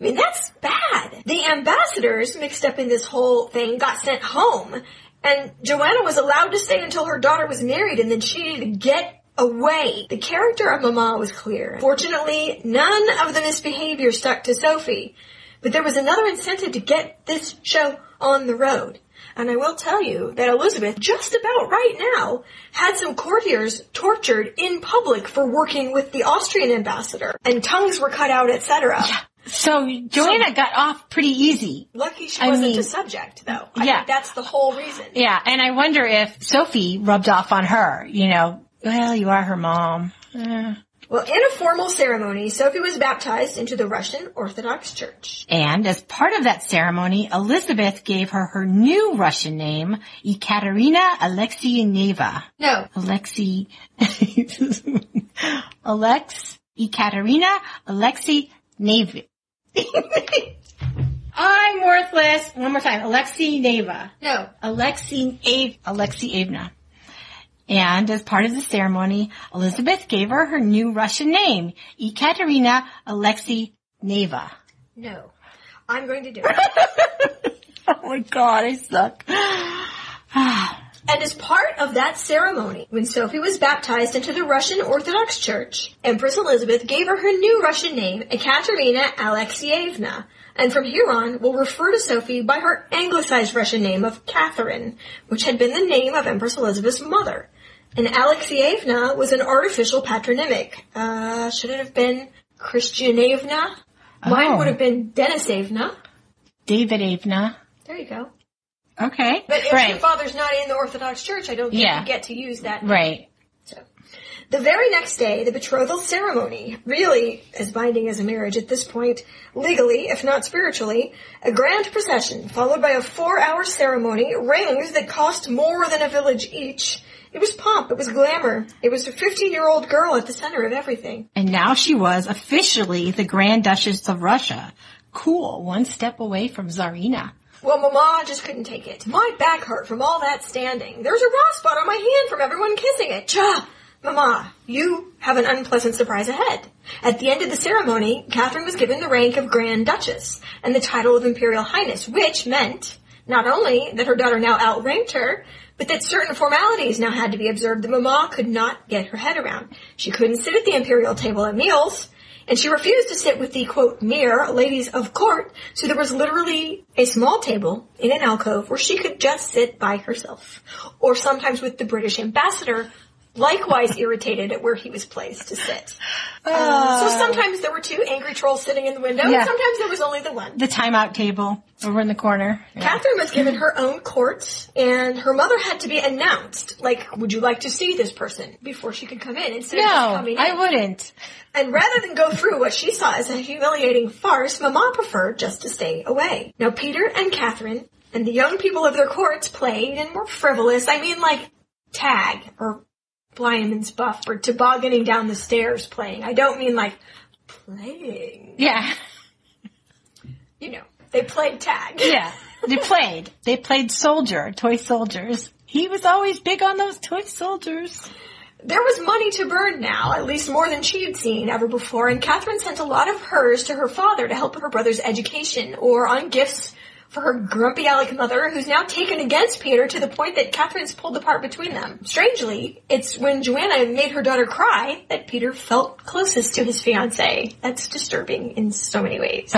I mean, that's bad. The ambassadors mixed up in this whole thing got sent home, and Johanna was allowed to stay until her daughter was married, and then she needed to get away. The character of Mama was clear. Fortunately, none of the misbehavior stuck to Sophie, but there was another incentive to get this show on the road. And I will tell you that Elizabeth, just about right now, had some courtiers tortured in public for working with the Austrian ambassador, and tongues were cut out, etc. So Johanna got off pretty easy. Lucky she I wasn't mean- a subject, though. I Yeah. think that's the whole reason. Yeah, and I wonder if Sophie rubbed off on her, you know, well, you are her mom. Well, in a formal ceremony, Sophie was baptized into the Russian Orthodox Church. And as part of that ceremony, Elizabeth gave her her new Russian name, Ekaterina Alexeyeva. No, Alexei, Alex, Ekaterina Alexei Neva. I'm worthless. One more time. Alexei Neva. no. Alexei Ave, Alexievna. And as part of the ceremony, Elizabeth gave her her new Russian name, Ekaterina Alexei Neva. No. I'm going to do it. Oh my god, I suck. And as part of that ceremony, when Sophie was baptized into the Russian Orthodox Church, Empress Elizabeth gave her her new Russian name, Ekaterina Alexeyevna. And from here on, we'll refer to Sophie by her anglicized Russian name of Catherine, which had been the name of Empress Elizabeth's mother. And Alexeyevna was an artificial patronymic. Uh, should it have been Christianevna? Mine Oh. would have been Denisevna. David Avna. There you go. Okay. But if your father's not in the Orthodox Church, I don't think Yeah. you get to use that. Right. So, the very next day, the betrothal ceremony, really as binding as a marriage at this point, legally, if not spiritually, a grand procession followed by a four-hour ceremony, rings that cost more than a village each. It was pomp, it was glamour, it was a 15-year-old girl at the center of everything. And now she was officially the Grand Duchess of Russia. Cool. One step away from Tsarina. Well, Mama just couldn't take it. My back hurt from all that standing. There's a raw spot on my hand from everyone kissing it. Cha! Mama, you have an unpleasant surprise ahead. At the end of the ceremony, Catherine was given the rank of Grand Duchess and the title of Imperial Highness, which meant not only that her daughter now outranked her, but that certain formalities now had to be observed that Mama could not get her head around. She couldn't sit at the imperial table at meals, and she refused to sit with the quote mere ladies of court, so there was literally a small table in an alcove where she could just sit by herself. Or sometimes with the British ambassador, likewise irritated at where he was placed to sit. Uh, so sometimes there were two angry trolls sitting in the window, Yeah. and sometimes there was only the one. The timeout table over in the corner. Yeah. Catherine was given her own court, and her mother had to be announced. Like, would you like to see this person before she could come in instead of just No, coming in? I wouldn't. And rather than go through what she saw as a humiliating farce, Mama preferred just to stay away. Now, Peter and Catherine and the young people of their courts played and were frivolous. I mean, like tag or Blind man's buff or tobogganing down the stairs playing. I don't mean like playing. Yeah. You know, they played tag. Yeah. They played. They played soldier, toy soldiers. He was always big on those toy soldiers. There was money to burn now, at least more than she had seen ever before, and Catherine sent a lot of hers to her father to help with her brother's education or on gifts for her grumpy Alec mother, who's now taken against Peter to the point that Catherine's pulled apart between them. Strangely, it's when Johanna made her daughter cry that Peter felt closest to his fiancée. That's disturbing in so many ways.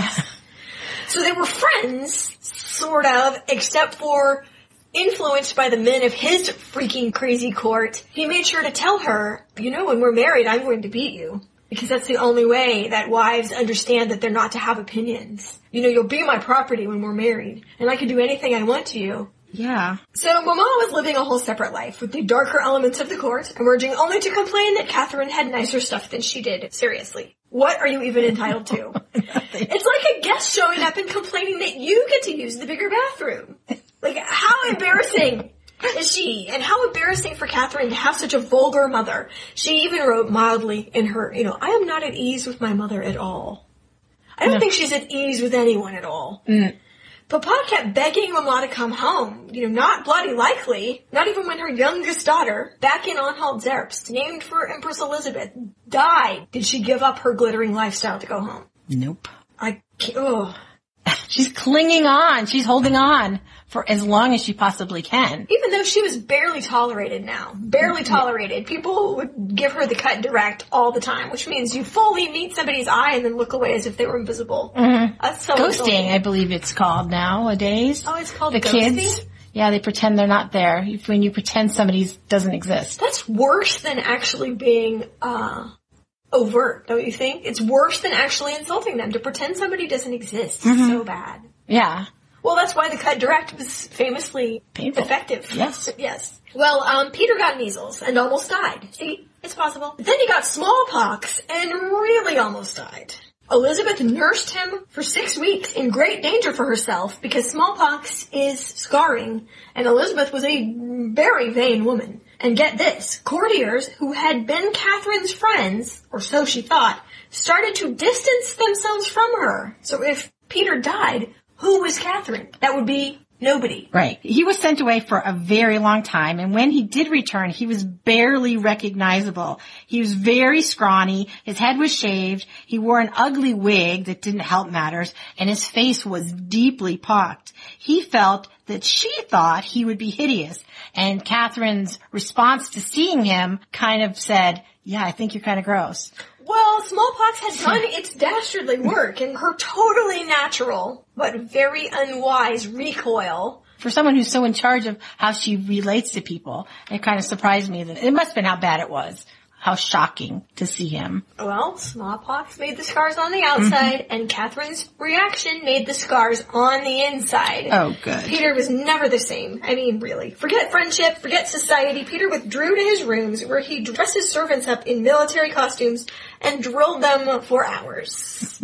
so they were friends, sort of, except for influenced by the men of his freaking crazy court, he made sure to tell her, you know, when we're married, I'm going to beat you. Because that's the only way that wives understand that they're not to have opinions. You know, you'll be my property when we're married, and I can do anything I want to you. Yeah. So Mama was living a whole separate life with the darker elements of the court, emerging only to complain that Catherine had nicer stuff than she did. Seriously. What are you even entitled to? It's like a guest showing up and complaining that you get to use the bigger bathroom. Like, how embarrassing is she? And how embarrassing for Catherine to have such a vulgar mother. She even wrote mildly in her, you know, I am not at ease with my mother at all. I don't think she's at ease with anyone at all. Mm. Papa kept begging Mama to come home. You know, not bloody likely. Not even when her youngest daughter, back in Anhalt-Zerbst, named for Empress Elizabeth, died, did she give up her glittering lifestyle to go home. Nope. I, can't- ugh. Oh. She's clinging on. She's holding on for as long as she possibly can. Even though she was barely tolerated now, barely tolerated, people would give her the cut direct all the time, which means you fully meet somebody's eye and then look away as if they were invisible. That's so Ghosting. I believe it's called nowadays. Oh, it's called the ghosting? kids. Yeah, they pretend they're not there. When you pretend somebody doesn't exist. That's worse than actually being uh, overt, don't you think? It's worse than actually insulting them. To pretend somebody doesn't exist is so bad. Yeah. Well, that's why the cut direct was famously Painful. effective. Yes. yes. Well, um, Peter got measles and almost died. See, it's possible. Then he got smallpox and really almost died. Elizabeth nursed him for six weeks in great danger for herself because smallpox is scarring and Elizabeth was a very vain woman. And get this, courtiers who had been Catherine's friends, or so she thought, started to distance themselves from her. So if Peter died, who was Catherine? That would be Nobody. Right. He was sent away for a very long time, and when he did return, he was barely recognizable. He was very scrawny, his head was shaved, he wore an ugly wig that didn't help matters, and his face was deeply pocked. He felt that she thought he would be hideous, and Catherine's response to seeing him kind of said, yeah, I think you're kind of gross. Well, smallpox had done its dastardly work, and her totally natural but very unwise recoil. For someone who's so in charge of how she relates to people, it kind of surprised me that it must have been how bad it was. How shocking to see him. Well, smallpox made the scars on the outside, mm-hmm. and Catherine's reaction made the scars on the inside. Oh, good. Peter was never the same. I mean, really. Forget friendship, forget society. Peter withdrew to his rooms where he dressed his servants up in military costumes and drilled them for hours.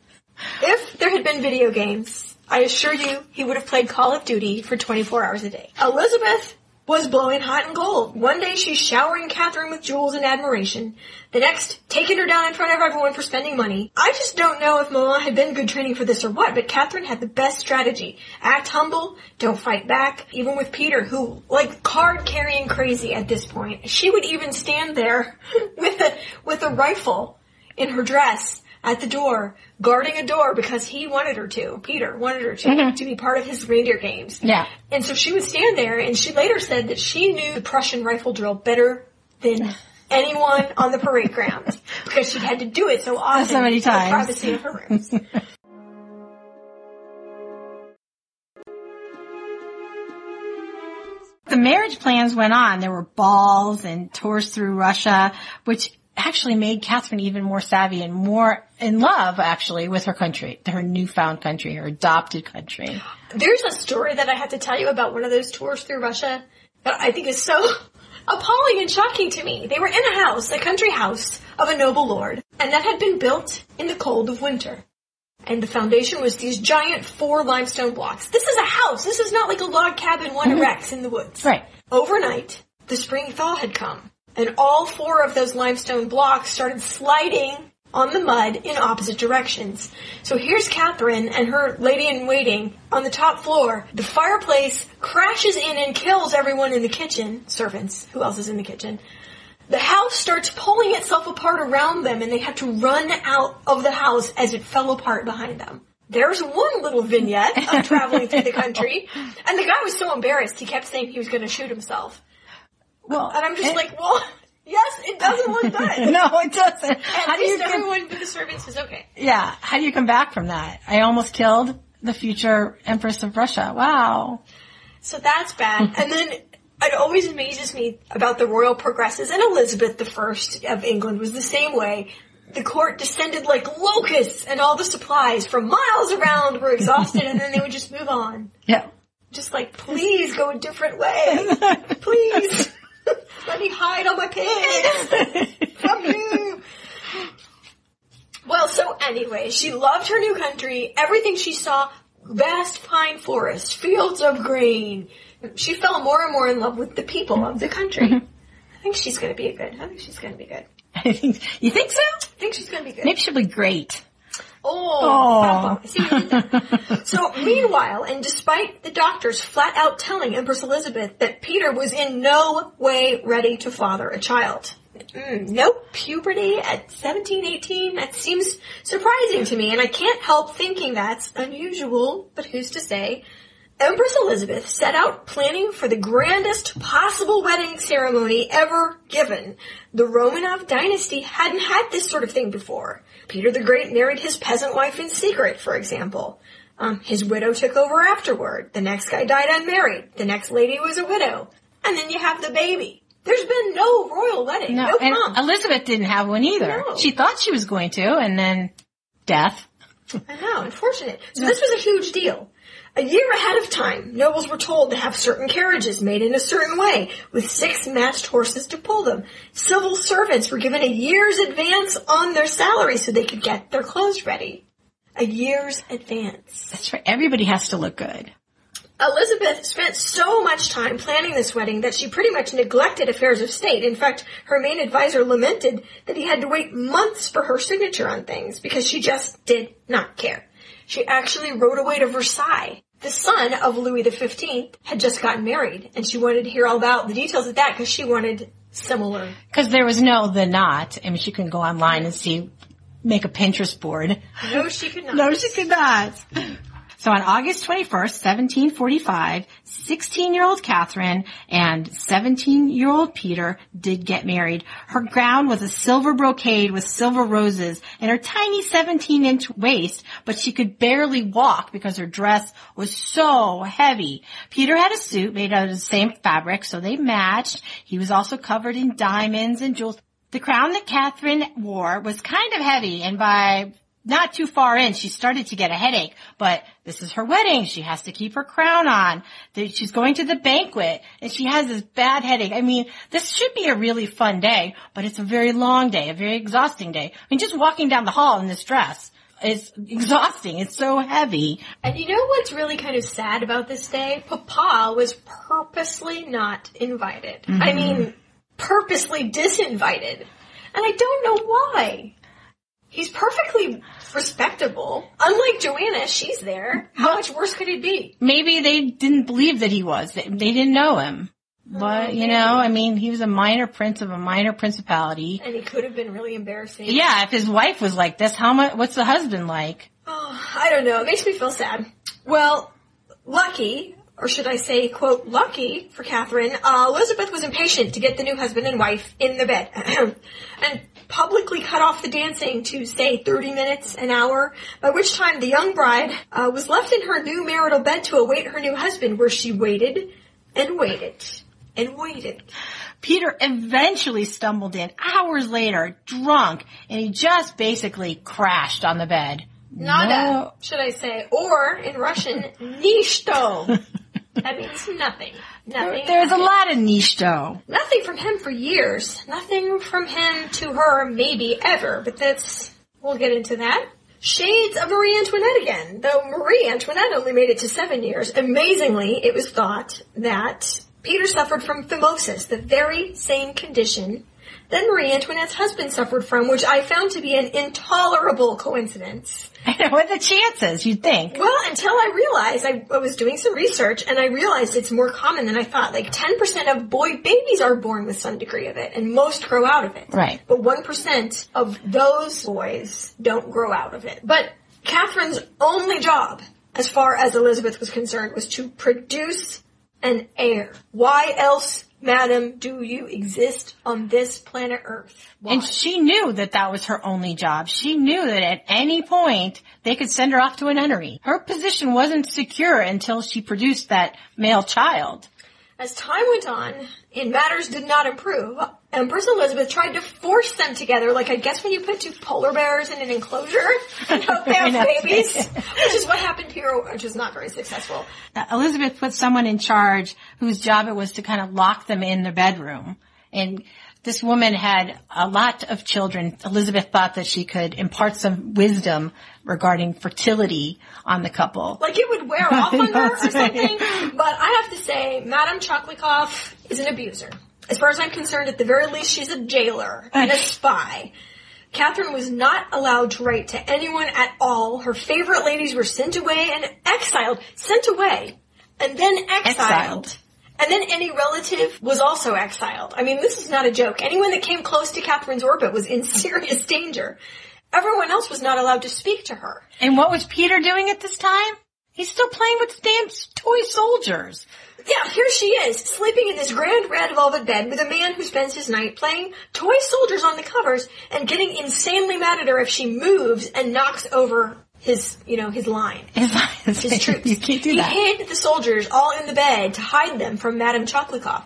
if there had been video games, I assure you he would have played Call of Duty for 24 hours a day. Elizabeth was blowing hot and cold. One day she's showering Catherine with jewels and admiration. The next, taking her down in front of everyone for spending money. I just don't know if Mama had been good training for this or what, but Catherine had the best strategy. Act humble, don't fight back, even with Peter, who, like, card carrying crazy at this point. She would even stand there with a, with a rifle in her dress at the door, guarding a door because he wanted her to. Peter wanted her to, mm-hmm. to be part of his reindeer games. Yeah. And so she would stand there, and she later said that she knew the Prussian rifle drill better than anyone on the parade grounds because she had to do it so often So many times. privacy of her rooms. The marriage plans went on. There were balls and tours through Russia, which actually made Catherine even more savvy and more in love, actually, with her country, her newfound country, her adopted country. There's a story that I have to tell you about one of those tours through Russia that I think is so appalling and shocking to me. They were in a house, a country house of a noble lord, and that had been built in the cold of winter. And the foundation was these giant four limestone blocks. This is a house. This is not like a log cabin one mm-hmm. erects in the woods. Right. Overnight, the spring thaw had come, and all four of those limestone blocks started sliding on the mud in opposite directions. So here's Catherine and her lady in waiting on the top floor. The fireplace crashes in and kills everyone in the kitchen, servants, who else is in the kitchen. The house starts pulling itself apart around them and they have to run out of the house as it fell apart behind them. There's one little vignette of traveling through the country, and the guy was so embarrassed he kept saying he was going to shoot himself. Well, And I'm just like, well, yes, it doesn't look good. no, it doesn't. At How do you everyone but the servants is okay. yeah, how do you come back from that? I almost killed the future Empress of Russia. Wow. So that's bad. and then it always amazes me about the royal progresses, and Elizabeth I of England was the same way. The court descended like locusts, and all the supplies from miles around were exhausted, and then they would just move on. Yeah. Just like, please go a different way. Please. Let me hide all my pigs from you. Well, so anyway, she loved her new country. Everything she saw, vast pine forest, fields of grain. She fell more and more in love with the people of the country. I think she's gonna be good. I think she's gonna be good. I think, you think so? I think she's gonna be good. Maybe she'll be great. Oh. See what I did there? so meanwhile, and despite the doctors flat out telling Empress Elizabeth that Peter was in no way ready to father a child. Mm, no puberty at 17, 18, that seems surprising to me, and I can't help thinking that's unusual, but who's to say? Empress Elizabeth set out planning for the grandest possible wedding ceremony ever given. The Romanov dynasty hadn't had this sort of thing before. Peter the Great married his peasant wife in secret, for example. Um, his widow took over afterward. The next guy died unmarried. The next lady was a widow. And then you have the baby. There's been no royal wedding, no, No, and prom. Elizabeth didn't have one either. No. She thought she was going to, and then death. I know, unfortunate. So this was a huge deal. A year ahead of time, nobles were told to have certain carriages made in a certain way, with six matched horses to pull them. Civil servants were given a year's advance on their salary so they could get their clothes ready. A year's advance. That's right. Everybody has to look good. Elizabeth spent so much time planning this wedding that she pretty much neglected affairs of state. In fact, her main advisor lamented that he had to wait months for her signature on things because she just did not care. She actually rode away to Versailles the son of Louis XV had just gotten married, and she wanted to hear all about the details of that because she wanted similar. Because there was no the not. I mean, she couldn't go online and see, make a Pinterest board. No, she could not. No, she could not. So on August 21st, 1745, 16-year-old Catherine and 17-year-old Peter did get married. Her gown was a silver brocade with silver roses and her tiny 17-inch waist, but she could barely walk because her dress was so heavy. Peter had a suit made out of the same fabric, so they matched. He was also covered in diamonds and jewels. The crown that Catherine wore was kind of heavy and by not too far in, she started to get a headache, but this is her wedding. She has to keep her crown on. She's going to the banquet and she has this bad headache. I mean, this should be a really fun day, but it's a very long day, a very exhausting day. I mean, just walking down the hall in this dress is exhausting. It's so heavy. And you know what's really kind of sad about this day? Papa was purposely not invited. Mm-hmm. I mean, purposely disinvited. And I don't know why. He's perfectly respectable. Unlike Johanna, she's there. How much worse could it be? Maybe they didn't believe that he was. They, didn't know him. But, you know, I mean, he was a minor prince of a minor principality. And he could have been really embarrassing. Yeah, if his wife was like this, how much, what's the husband like? Oh, I don't know. It makes me feel sad. Well, lucky, or should I say, quote, lucky for Catherine, uh, Elizabeth was impatient to get the new husband and wife in the bed. and publicly cut off the dancing to say 30 minutes, an hour, by which time the young bride uh, was left in her new marital bed to await her new husband, where she waited and waited and waited. Peter eventually stumbled in hours later, drunk, and he just basically crashed on the bed. Nada, no. should I say, or in Russian, nishto. that means nothing. Nothing. There's a lot of niche though. Nothing from him for years. Nothing from him to her maybe ever, but that's, we'll get into that. Shades of Marie Antoinette again, though Marie Antoinette only made it to seven years. Amazingly, it was thought that Peter suffered from phimosis, the very same condition that Marie Antoinette's husband suffered from, which I found to be an intolerable coincidence. what are the chances, you'd think? Well, until I realized, I, I, was doing some research and I realized it's more common than I thought. Like 10% of boy babies are born with some degree of it and most grow out of it. Right. But 1% of those boys don't grow out of it. But Catherine's only job, as far as Elizabeth was concerned, was to produce an heir. Why else Madam, do you exist on this planet Earth? Why? And she knew that that was her only job. She knew that at any point they could send her off to a nunnery. Her position wasn't secure until she produced that male child. As time went on, and matters did not improve, Empress Elizabeth tried to force them together, like I guess when you put two polar bears in an enclosure and hope they have babies, which is what happened here, which was not very successful. Uh, Elizabeth put someone in charge whose job it was to kind of lock them in their bedroom. And this woman had a lot of children. Elizabeth thought that she could impart some wisdom regarding fertility on the couple. Like it would wear off on her or something. But I have to say, Madame Choglokov is an abuser. As far as I'm concerned, at the very least, she's a jailer and a spy. Catherine was not allowed to write to anyone at all. Her favorite ladies were sent away and exiled. Sent away. And then exiled. exiled. And then any relative was also exiled. I mean, this is not a joke. Anyone that came close to Catherine's orbit was in serious danger. Everyone else was not allowed to speak to her. And what was Peter doing at this time? He's still playing with damn toy soldiers. Yeah, here she is, sleeping in this grand red velvet bed with a man who spends his night playing toy soldiers on the covers and getting insanely mad at her if she moves and knocks over his, you know, his line. His, his troops. You can't do he that. He hid the soldiers all in the bed to hide them from Madame Choglokov.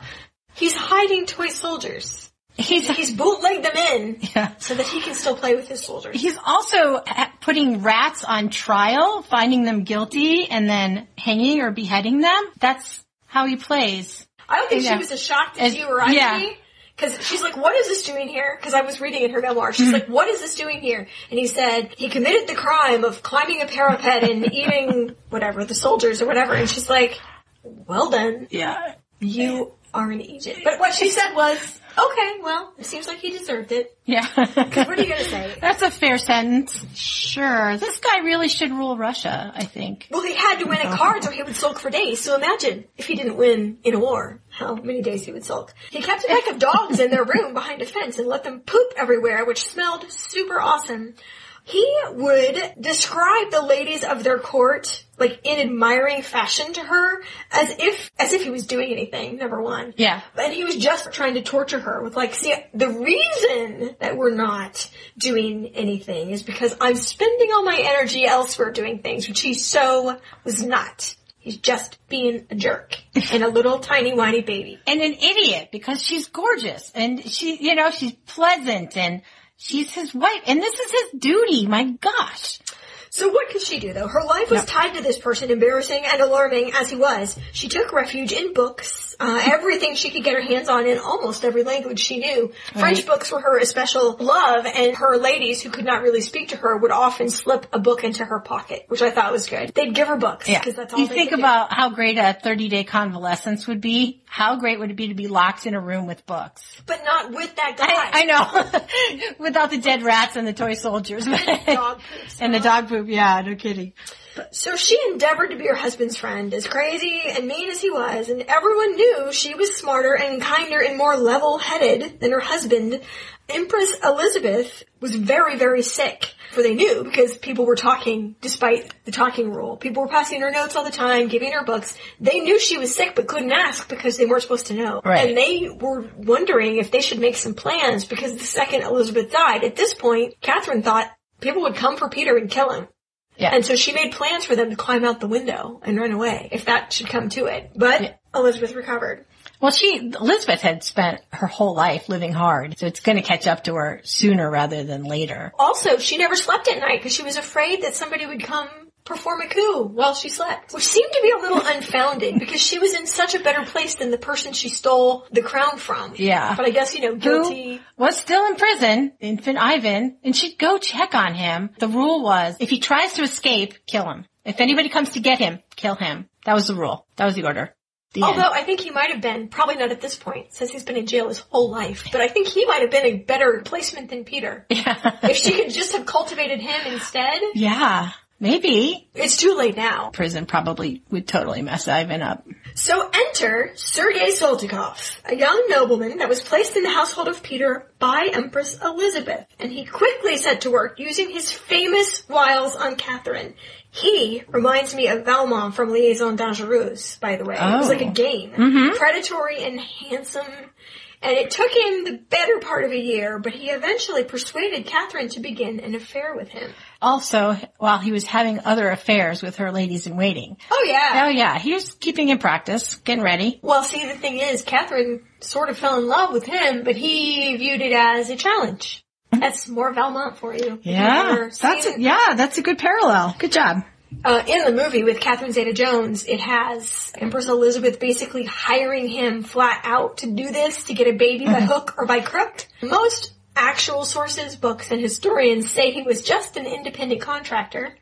He's hiding toy soldiers. He's, he's bootlegged them in yeah. so that he can still play with his soldiers. He's also putting rats on trial, finding them guilty, and then hanging or beheading them. That's how he plays. I don't think yeah. she was as shocked as, as you or I yeah. Because she's like, what is this doing here? Because I was reading in her memoir. She's mm-hmm. like, what is this doing here? And he said, he committed the crime of climbing a parapet and eating whatever, the soldiers or whatever. And she's like, well then. Yeah. You are in Egypt. But what she said was, okay, well, it seems like he deserved it. Yeah. What are you gonna say? That's a fair sentence. Sure. This guy really should rule Russia, I think. Well, he had to win at cards or he would sulk for days. So imagine if he didn't win in a war, how many days he would sulk. He kept a pack of dogs in their room behind a fence and let them poop everywhere, which smelled super awesome. He would describe the ladies of their court, like in admiring fashion to her, as if, as if he was doing anything, number one. Yeah. And he was just trying to torture her with like, see, the reason that we're not doing anything is because I'm spending all my energy elsewhere doing things, which he so was not. He's just being a jerk and a little tiny whiny baby. And an idiot because she's gorgeous and she, you know, she's pleasant and she's his wife and this is his duty. My gosh. So what could she do though? Her life was tied to this person, embarrassing and alarming as he was. She took refuge in books, uh, everything she could get her hands on in almost every language she knew. French books were her especial love, and her ladies who could not really speak to her would often slip a book into her pocket, which I thought was good. They'd give her books Yeah. because that's all You they think could do. about how great a 30 day convalescence would be. How great would it be to be locked in a room with books? but not with that guy. I, I know. Without the dead rats and the toy soldiers. Dog poops. and the dog poop. Yeah, no kidding. So she endeavored to be her husband's friend, as crazy and mean as he was, and everyone knew she was smarter and kinder and more level-headed than her husband. Empress Elizabeth was very, very sick. For they knew because people were talking despite the talking rule. People were passing her notes all the time, giving her books. They knew she was sick but couldn't ask because they weren't supposed to know. Right. And they were wondering if they should make some plans because the second Elizabeth died, at this point, Catherine thought people would come for Peter and kill him. Yeah. And so she made plans for them to climb out the window and run away, if that should come to it. But Elizabeth recovered. Well, she, Elizabeth had spent her whole life living hard, so it's going to catch up to her sooner rather than later. Also, she never slept at night because she was afraid that somebody would come perform a coup while she slept, which seemed to be a little unfounded because she was in such a better place than the person she stole the crown from. Yeah. But I guess, you know, guilty. Who was still in prison, infant Ivan, and she'd go check on him. The rule was, if he tries to escape, kill him. If anybody comes to get him, kill him. That was the rule. That was the order. The Although end. I think he might have been, probably not at this point, since he's been in jail his whole life, but I think he might have been a better replacement than Peter. Yeah. If she could just have cultivated him instead, yeah. Maybe. it's too late now. Prison probably would totally mess Ivan up. So enter Sergei Saltykov, a young nobleman that was placed in the household of Peter by Empress Elizabeth, and he quickly set to work using his famous wiles on Catherine. He reminds me of Valmont from Liaison Dangereuse, by the way. It was Oh. like a oh. game. Mm-hmm. Predatory and handsome. And it took him the better part of a year, but he eventually persuaded Catherine to begin an affair with him. Also, while he was having other affairs with her ladies in waiting. Oh yeah. Oh yeah, he was keeping in practice, getting ready. Well, see, the thing is, Catherine sort of fell in love with him, but he viewed it as a challenge. That's more Valmont for you. If that's a, yeah, that's a good parallel. Good job. Uh, in the movie with Catherine Zeta-Jones, it has Empress Elizabeth basically hiring him flat out to do this, to get a baby by hook or by crook. Most actual sources, books, and historians say he was just an independent contractor.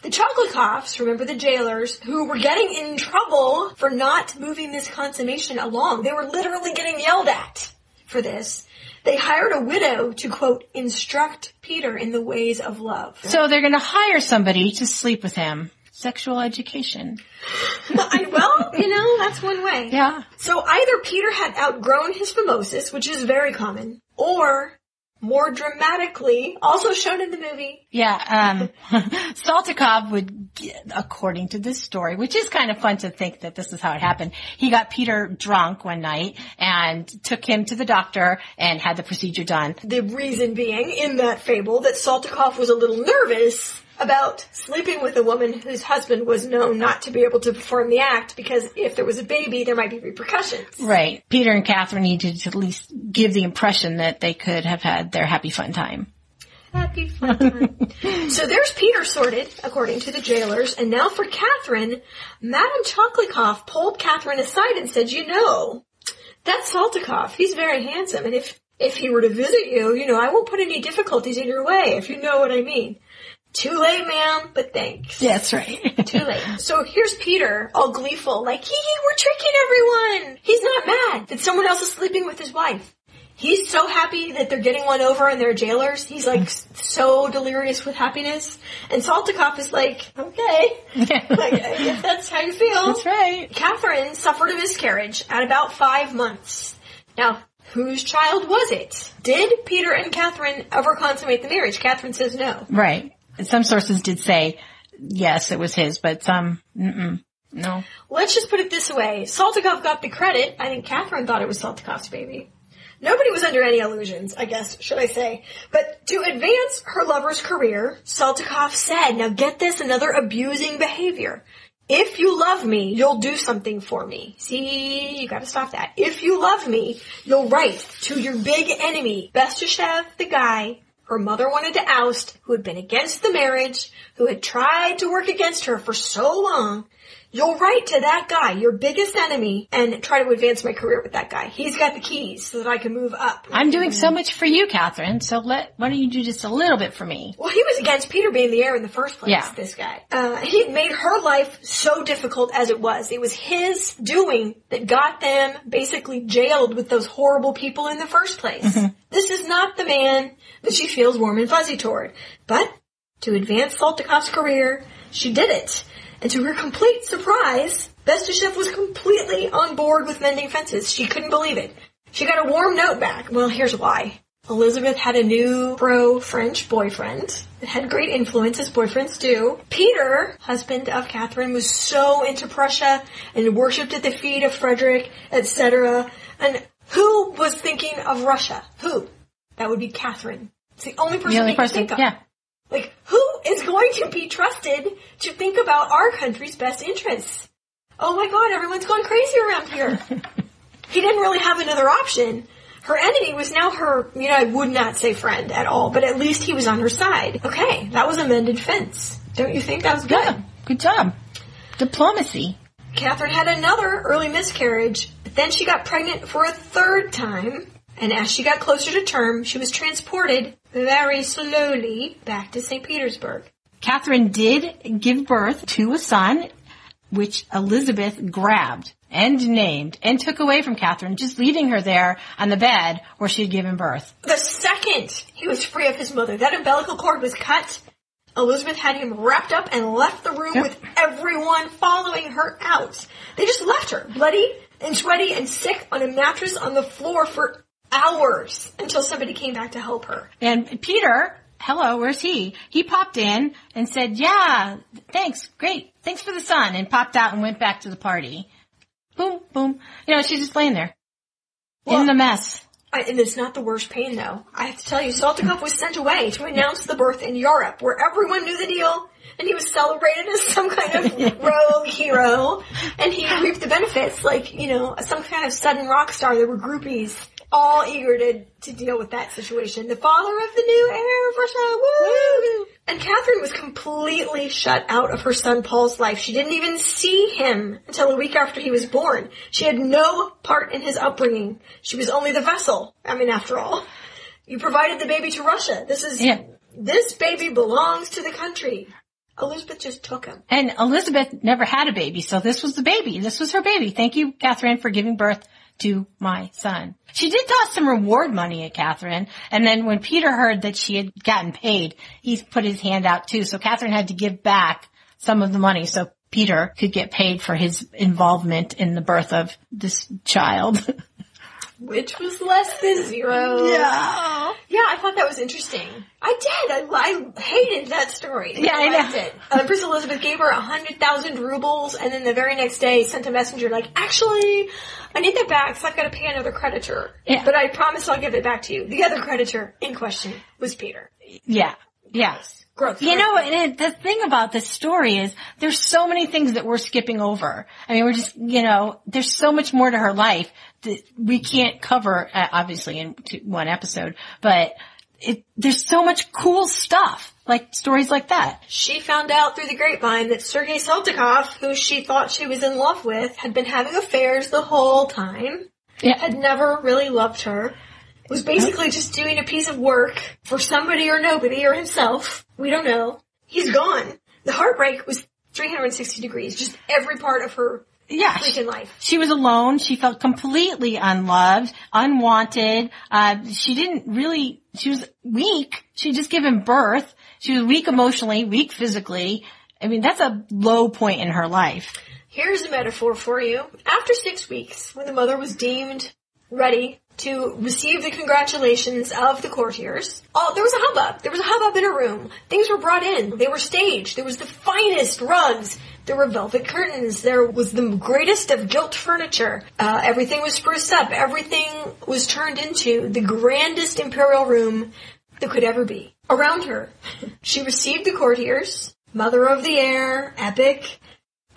The Choglokovs, remember the jailers, who were getting in trouble for not moving this consummation along. They were literally getting yelled at for this. They hired a widow to quote, instruct Peter in the ways of love. So they're going to hire somebody to sleep with him. Sexual education. I, well, you know, that's one way. Yeah. So either Peter had outgrown his phimosis, which is very common, or more dramatically, also shown in the movie, Yeah, um, Saltykov would, get- according to this story, which is kind of fun to think that this is how it happened, he got Peter drunk one night and took him to the doctor and had the procedure done. the reason being in that fable that Saltykov was a little nervous about sleeping with a woman whose husband was known not to be able to perform the act because if there was a baby, there might be repercussions. Right. Peter and Catherine needed to at least give the impression that they could have had their happy fun time. Happy fun time. so there's Peter sorted, according to the jailers, and now for Catherine, Madame Choglokov pulled Catherine aside and said, you know, that's Saltykov. He's very handsome, and if, if he were to visit you, you know, I won't put any difficulties in your way, if you know what I mean. Too late, ma'am, but thanks. That's right. Too late. So here's Peter, all gleeful, like, hee hee, we're tricking everyone. He's not mad that someone else is sleeping with his wife. He's so happy that they're getting one over and they're jailers. He's like so delirious with happiness. And Saltykov is like, okay, like, if that's how you feel. That's right. Catherine suffered a miscarriage at about five months. Now, whose child was it? Did Peter and Catherine ever consummate the marriage? Catherine says no. Right. Some sources did say yes, it was his, but some, no. Let's just put it this way. Saltykov got the credit. I think Catherine thought it was Saltykov's baby. Nobody was under any illusions, I guess, should I say. But to advance her lover's career, Saltykov said, now get this, another abusing behavior. If you love me, you'll do something for me. See, you gotta stop that. If you love me, you'll write to your big enemy, Bestuzhev, the guy her mother wanted to oust, who had been against the marriage, who had tried to work against her for so long. You'll write to that guy, your biggest enemy, and try to advance my career with that guy. He's got the keys so that I can move up. I'm doing so much for you, Catherine, so let, why don't you do just a little bit for me? Well, he was against Peter being the heir in the first place, Yeah. this guy. Uh, he made her life so difficult as it was. It was his doing that got them basically jailed with those horrible people in the first place. This is not the man that she feels warm and fuzzy toward. But to advance Saltykov's career, she did it. And to her complete surprise, Bestuzhev was completely on board with mending fences. She couldn't believe it. She got a warm note back. Well, here's why. Elizabeth had a new pro-French boyfriend that had great influence, as boyfriends do. Peter, husband of Catherine, was so into Prussia and worshipped at the feet of Frederick, etc. And who was thinking of Russia? Who? That would be Catherine. It's the only person The only could person, think of. yeah. Like, who is going to be trusted to think about our country's best interests? Oh my god, everyone's going crazy around here. he didn't really have another option. Her enemy was now her, you know, I would not say friend at all, but at least he was on her side. Okay, that was a mended fence. Don't you think that was good? Yeah, good job. Diplomacy. Catherine had another early miscarriage, but then she got pregnant for a third time, and as she got closer to term, she was transported very slowly back to St. Petersburg. Catherine did give birth to a son, which Elizabeth grabbed and named and took away from Catherine, just leaving her there on the bed where she had given birth. The second he was free of his mother, that umbilical cord was cut. Elizabeth had him wrapped up and left the room Yep. with everyone following her out. They just left her, bloody and sweaty and sick on a mattress on the floor for hours until somebody came back to help her. And Peter, hello, where's he? He popped in and said, yeah, thanks, great, thanks for the son, and popped out and went back to the party. Boom, boom. You know, she's just laying there. Well- in the mess. I, and it's not the worst pain though. I have to tell you, Saltykov was sent away to announce the birth in Europe, where everyone knew the deal, and he was celebrated as some kind of rogue hero, and he reaped the benefits, like you know, some kind of sudden rock star. There were groupies, all eager to to deal with that situation. The father of the new heir of Russia, woo! And Catherine was completely shut out of her son Paul's life. She didn't even see him until a week after he was born. She had no part in his upbringing. She was only the vessel. I mean, after all, you provided the baby to Russia. This is, Yeah. this baby belongs to the country. Elizabeth just took him. And Elizabeth never had a baby, so this was the baby. This was her baby. Thank you, Catherine, for giving birth to my son. She did toss some reward money at Catherine, and then when Peter heard that she had gotten paid, he put his hand out too, so Catherine had to give back some of the money so Peter could get paid for his involvement in the birth of this child. Which was less than zero. yeah. Yeah, I thought that was interesting. I did. I, I hated that story. Yeah, I know. liked it. Uh, Empress Elizabeth gave her a hundred thousand rubles, and then the very next day sent a messenger like, "Actually, I need that back, so I've got to pay another creditor. Yeah. But I promise I'll give it back to you." The other creditor in question was Peter. Yeah. Yeah. Growth, You know, and it, the thing about this story is there's so many things that we're skipping over. I mean, we're just, you know, there's so much more to her life we can't cover, uh, obviously, in two, one episode, but it, there's so much cool stuff, like stories like that. She found out through the grapevine that Sergei Saltykov, who she thought she was in love with, had been having affairs the whole time. Yeah. had never really loved her. Was basically just doing a piece of work for somebody or nobody or himself. We don't know. he's gone. The heartbreak was 360 degrees, just every part of her Yeah. freaking life. She was alone. She felt completely unloved, unwanted. Uh, she didn't really, she was weak. She had just given birth. She was weak emotionally, weak physically. I mean, that's a low point in her life. Here's a metaphor for you. After six weeks, when the mother was deemed ready to receive the congratulations of the courtiers, oh, there was a hubbub. There was a hubbub in her room. Things were brought in. They were staged. There was the finest rugs. There were velvet curtains. There was the greatest of gilt furniture. Uh, everything was spruced up. Everything was turned into the grandest imperial room that could ever be. Around her, she received the courtiers, mother of the heir, epic,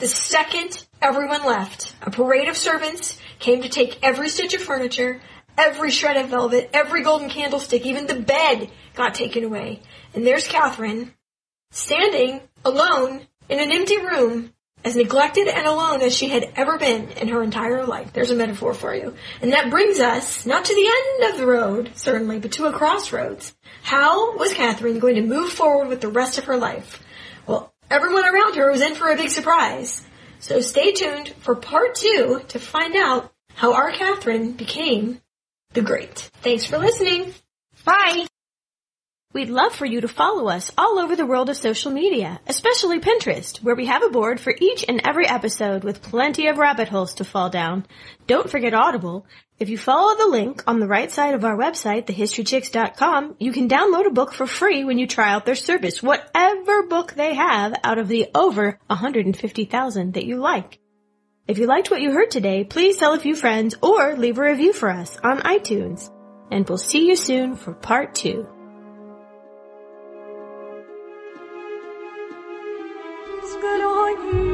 the second everyone left, a parade of servants came to take every stitch of furniture, every shred of velvet, every golden candlestick, even the bed got taken away. And there's Catherine, standing alone in an empty room, as neglected and alone as she had ever been in her entire life. There's a metaphor for you. And that brings us, not to the end of the road, certainly, but to a crossroads. How was Catherine going to move forward with the rest of her life? Everyone around her was in for a big surprise. So stay tuned for part two to find out how our Catherine became the Great. Thanks for listening. Bye. We'd love for you to follow us all over the world of social media, especially Pinterest, where we have a board for each and every episode with plenty of rabbit holes to fall down. Don't forget Audible. If you follow the link on the right side of our website, thehistorychicks.com, you can download a book for free when you try out their service, whatever book they have out of the over 150,000 that you like. If you liked what you heard today, please tell a few friends or leave a review for us on iTunes. And we'll see you soon for part two. ce que l'on dit.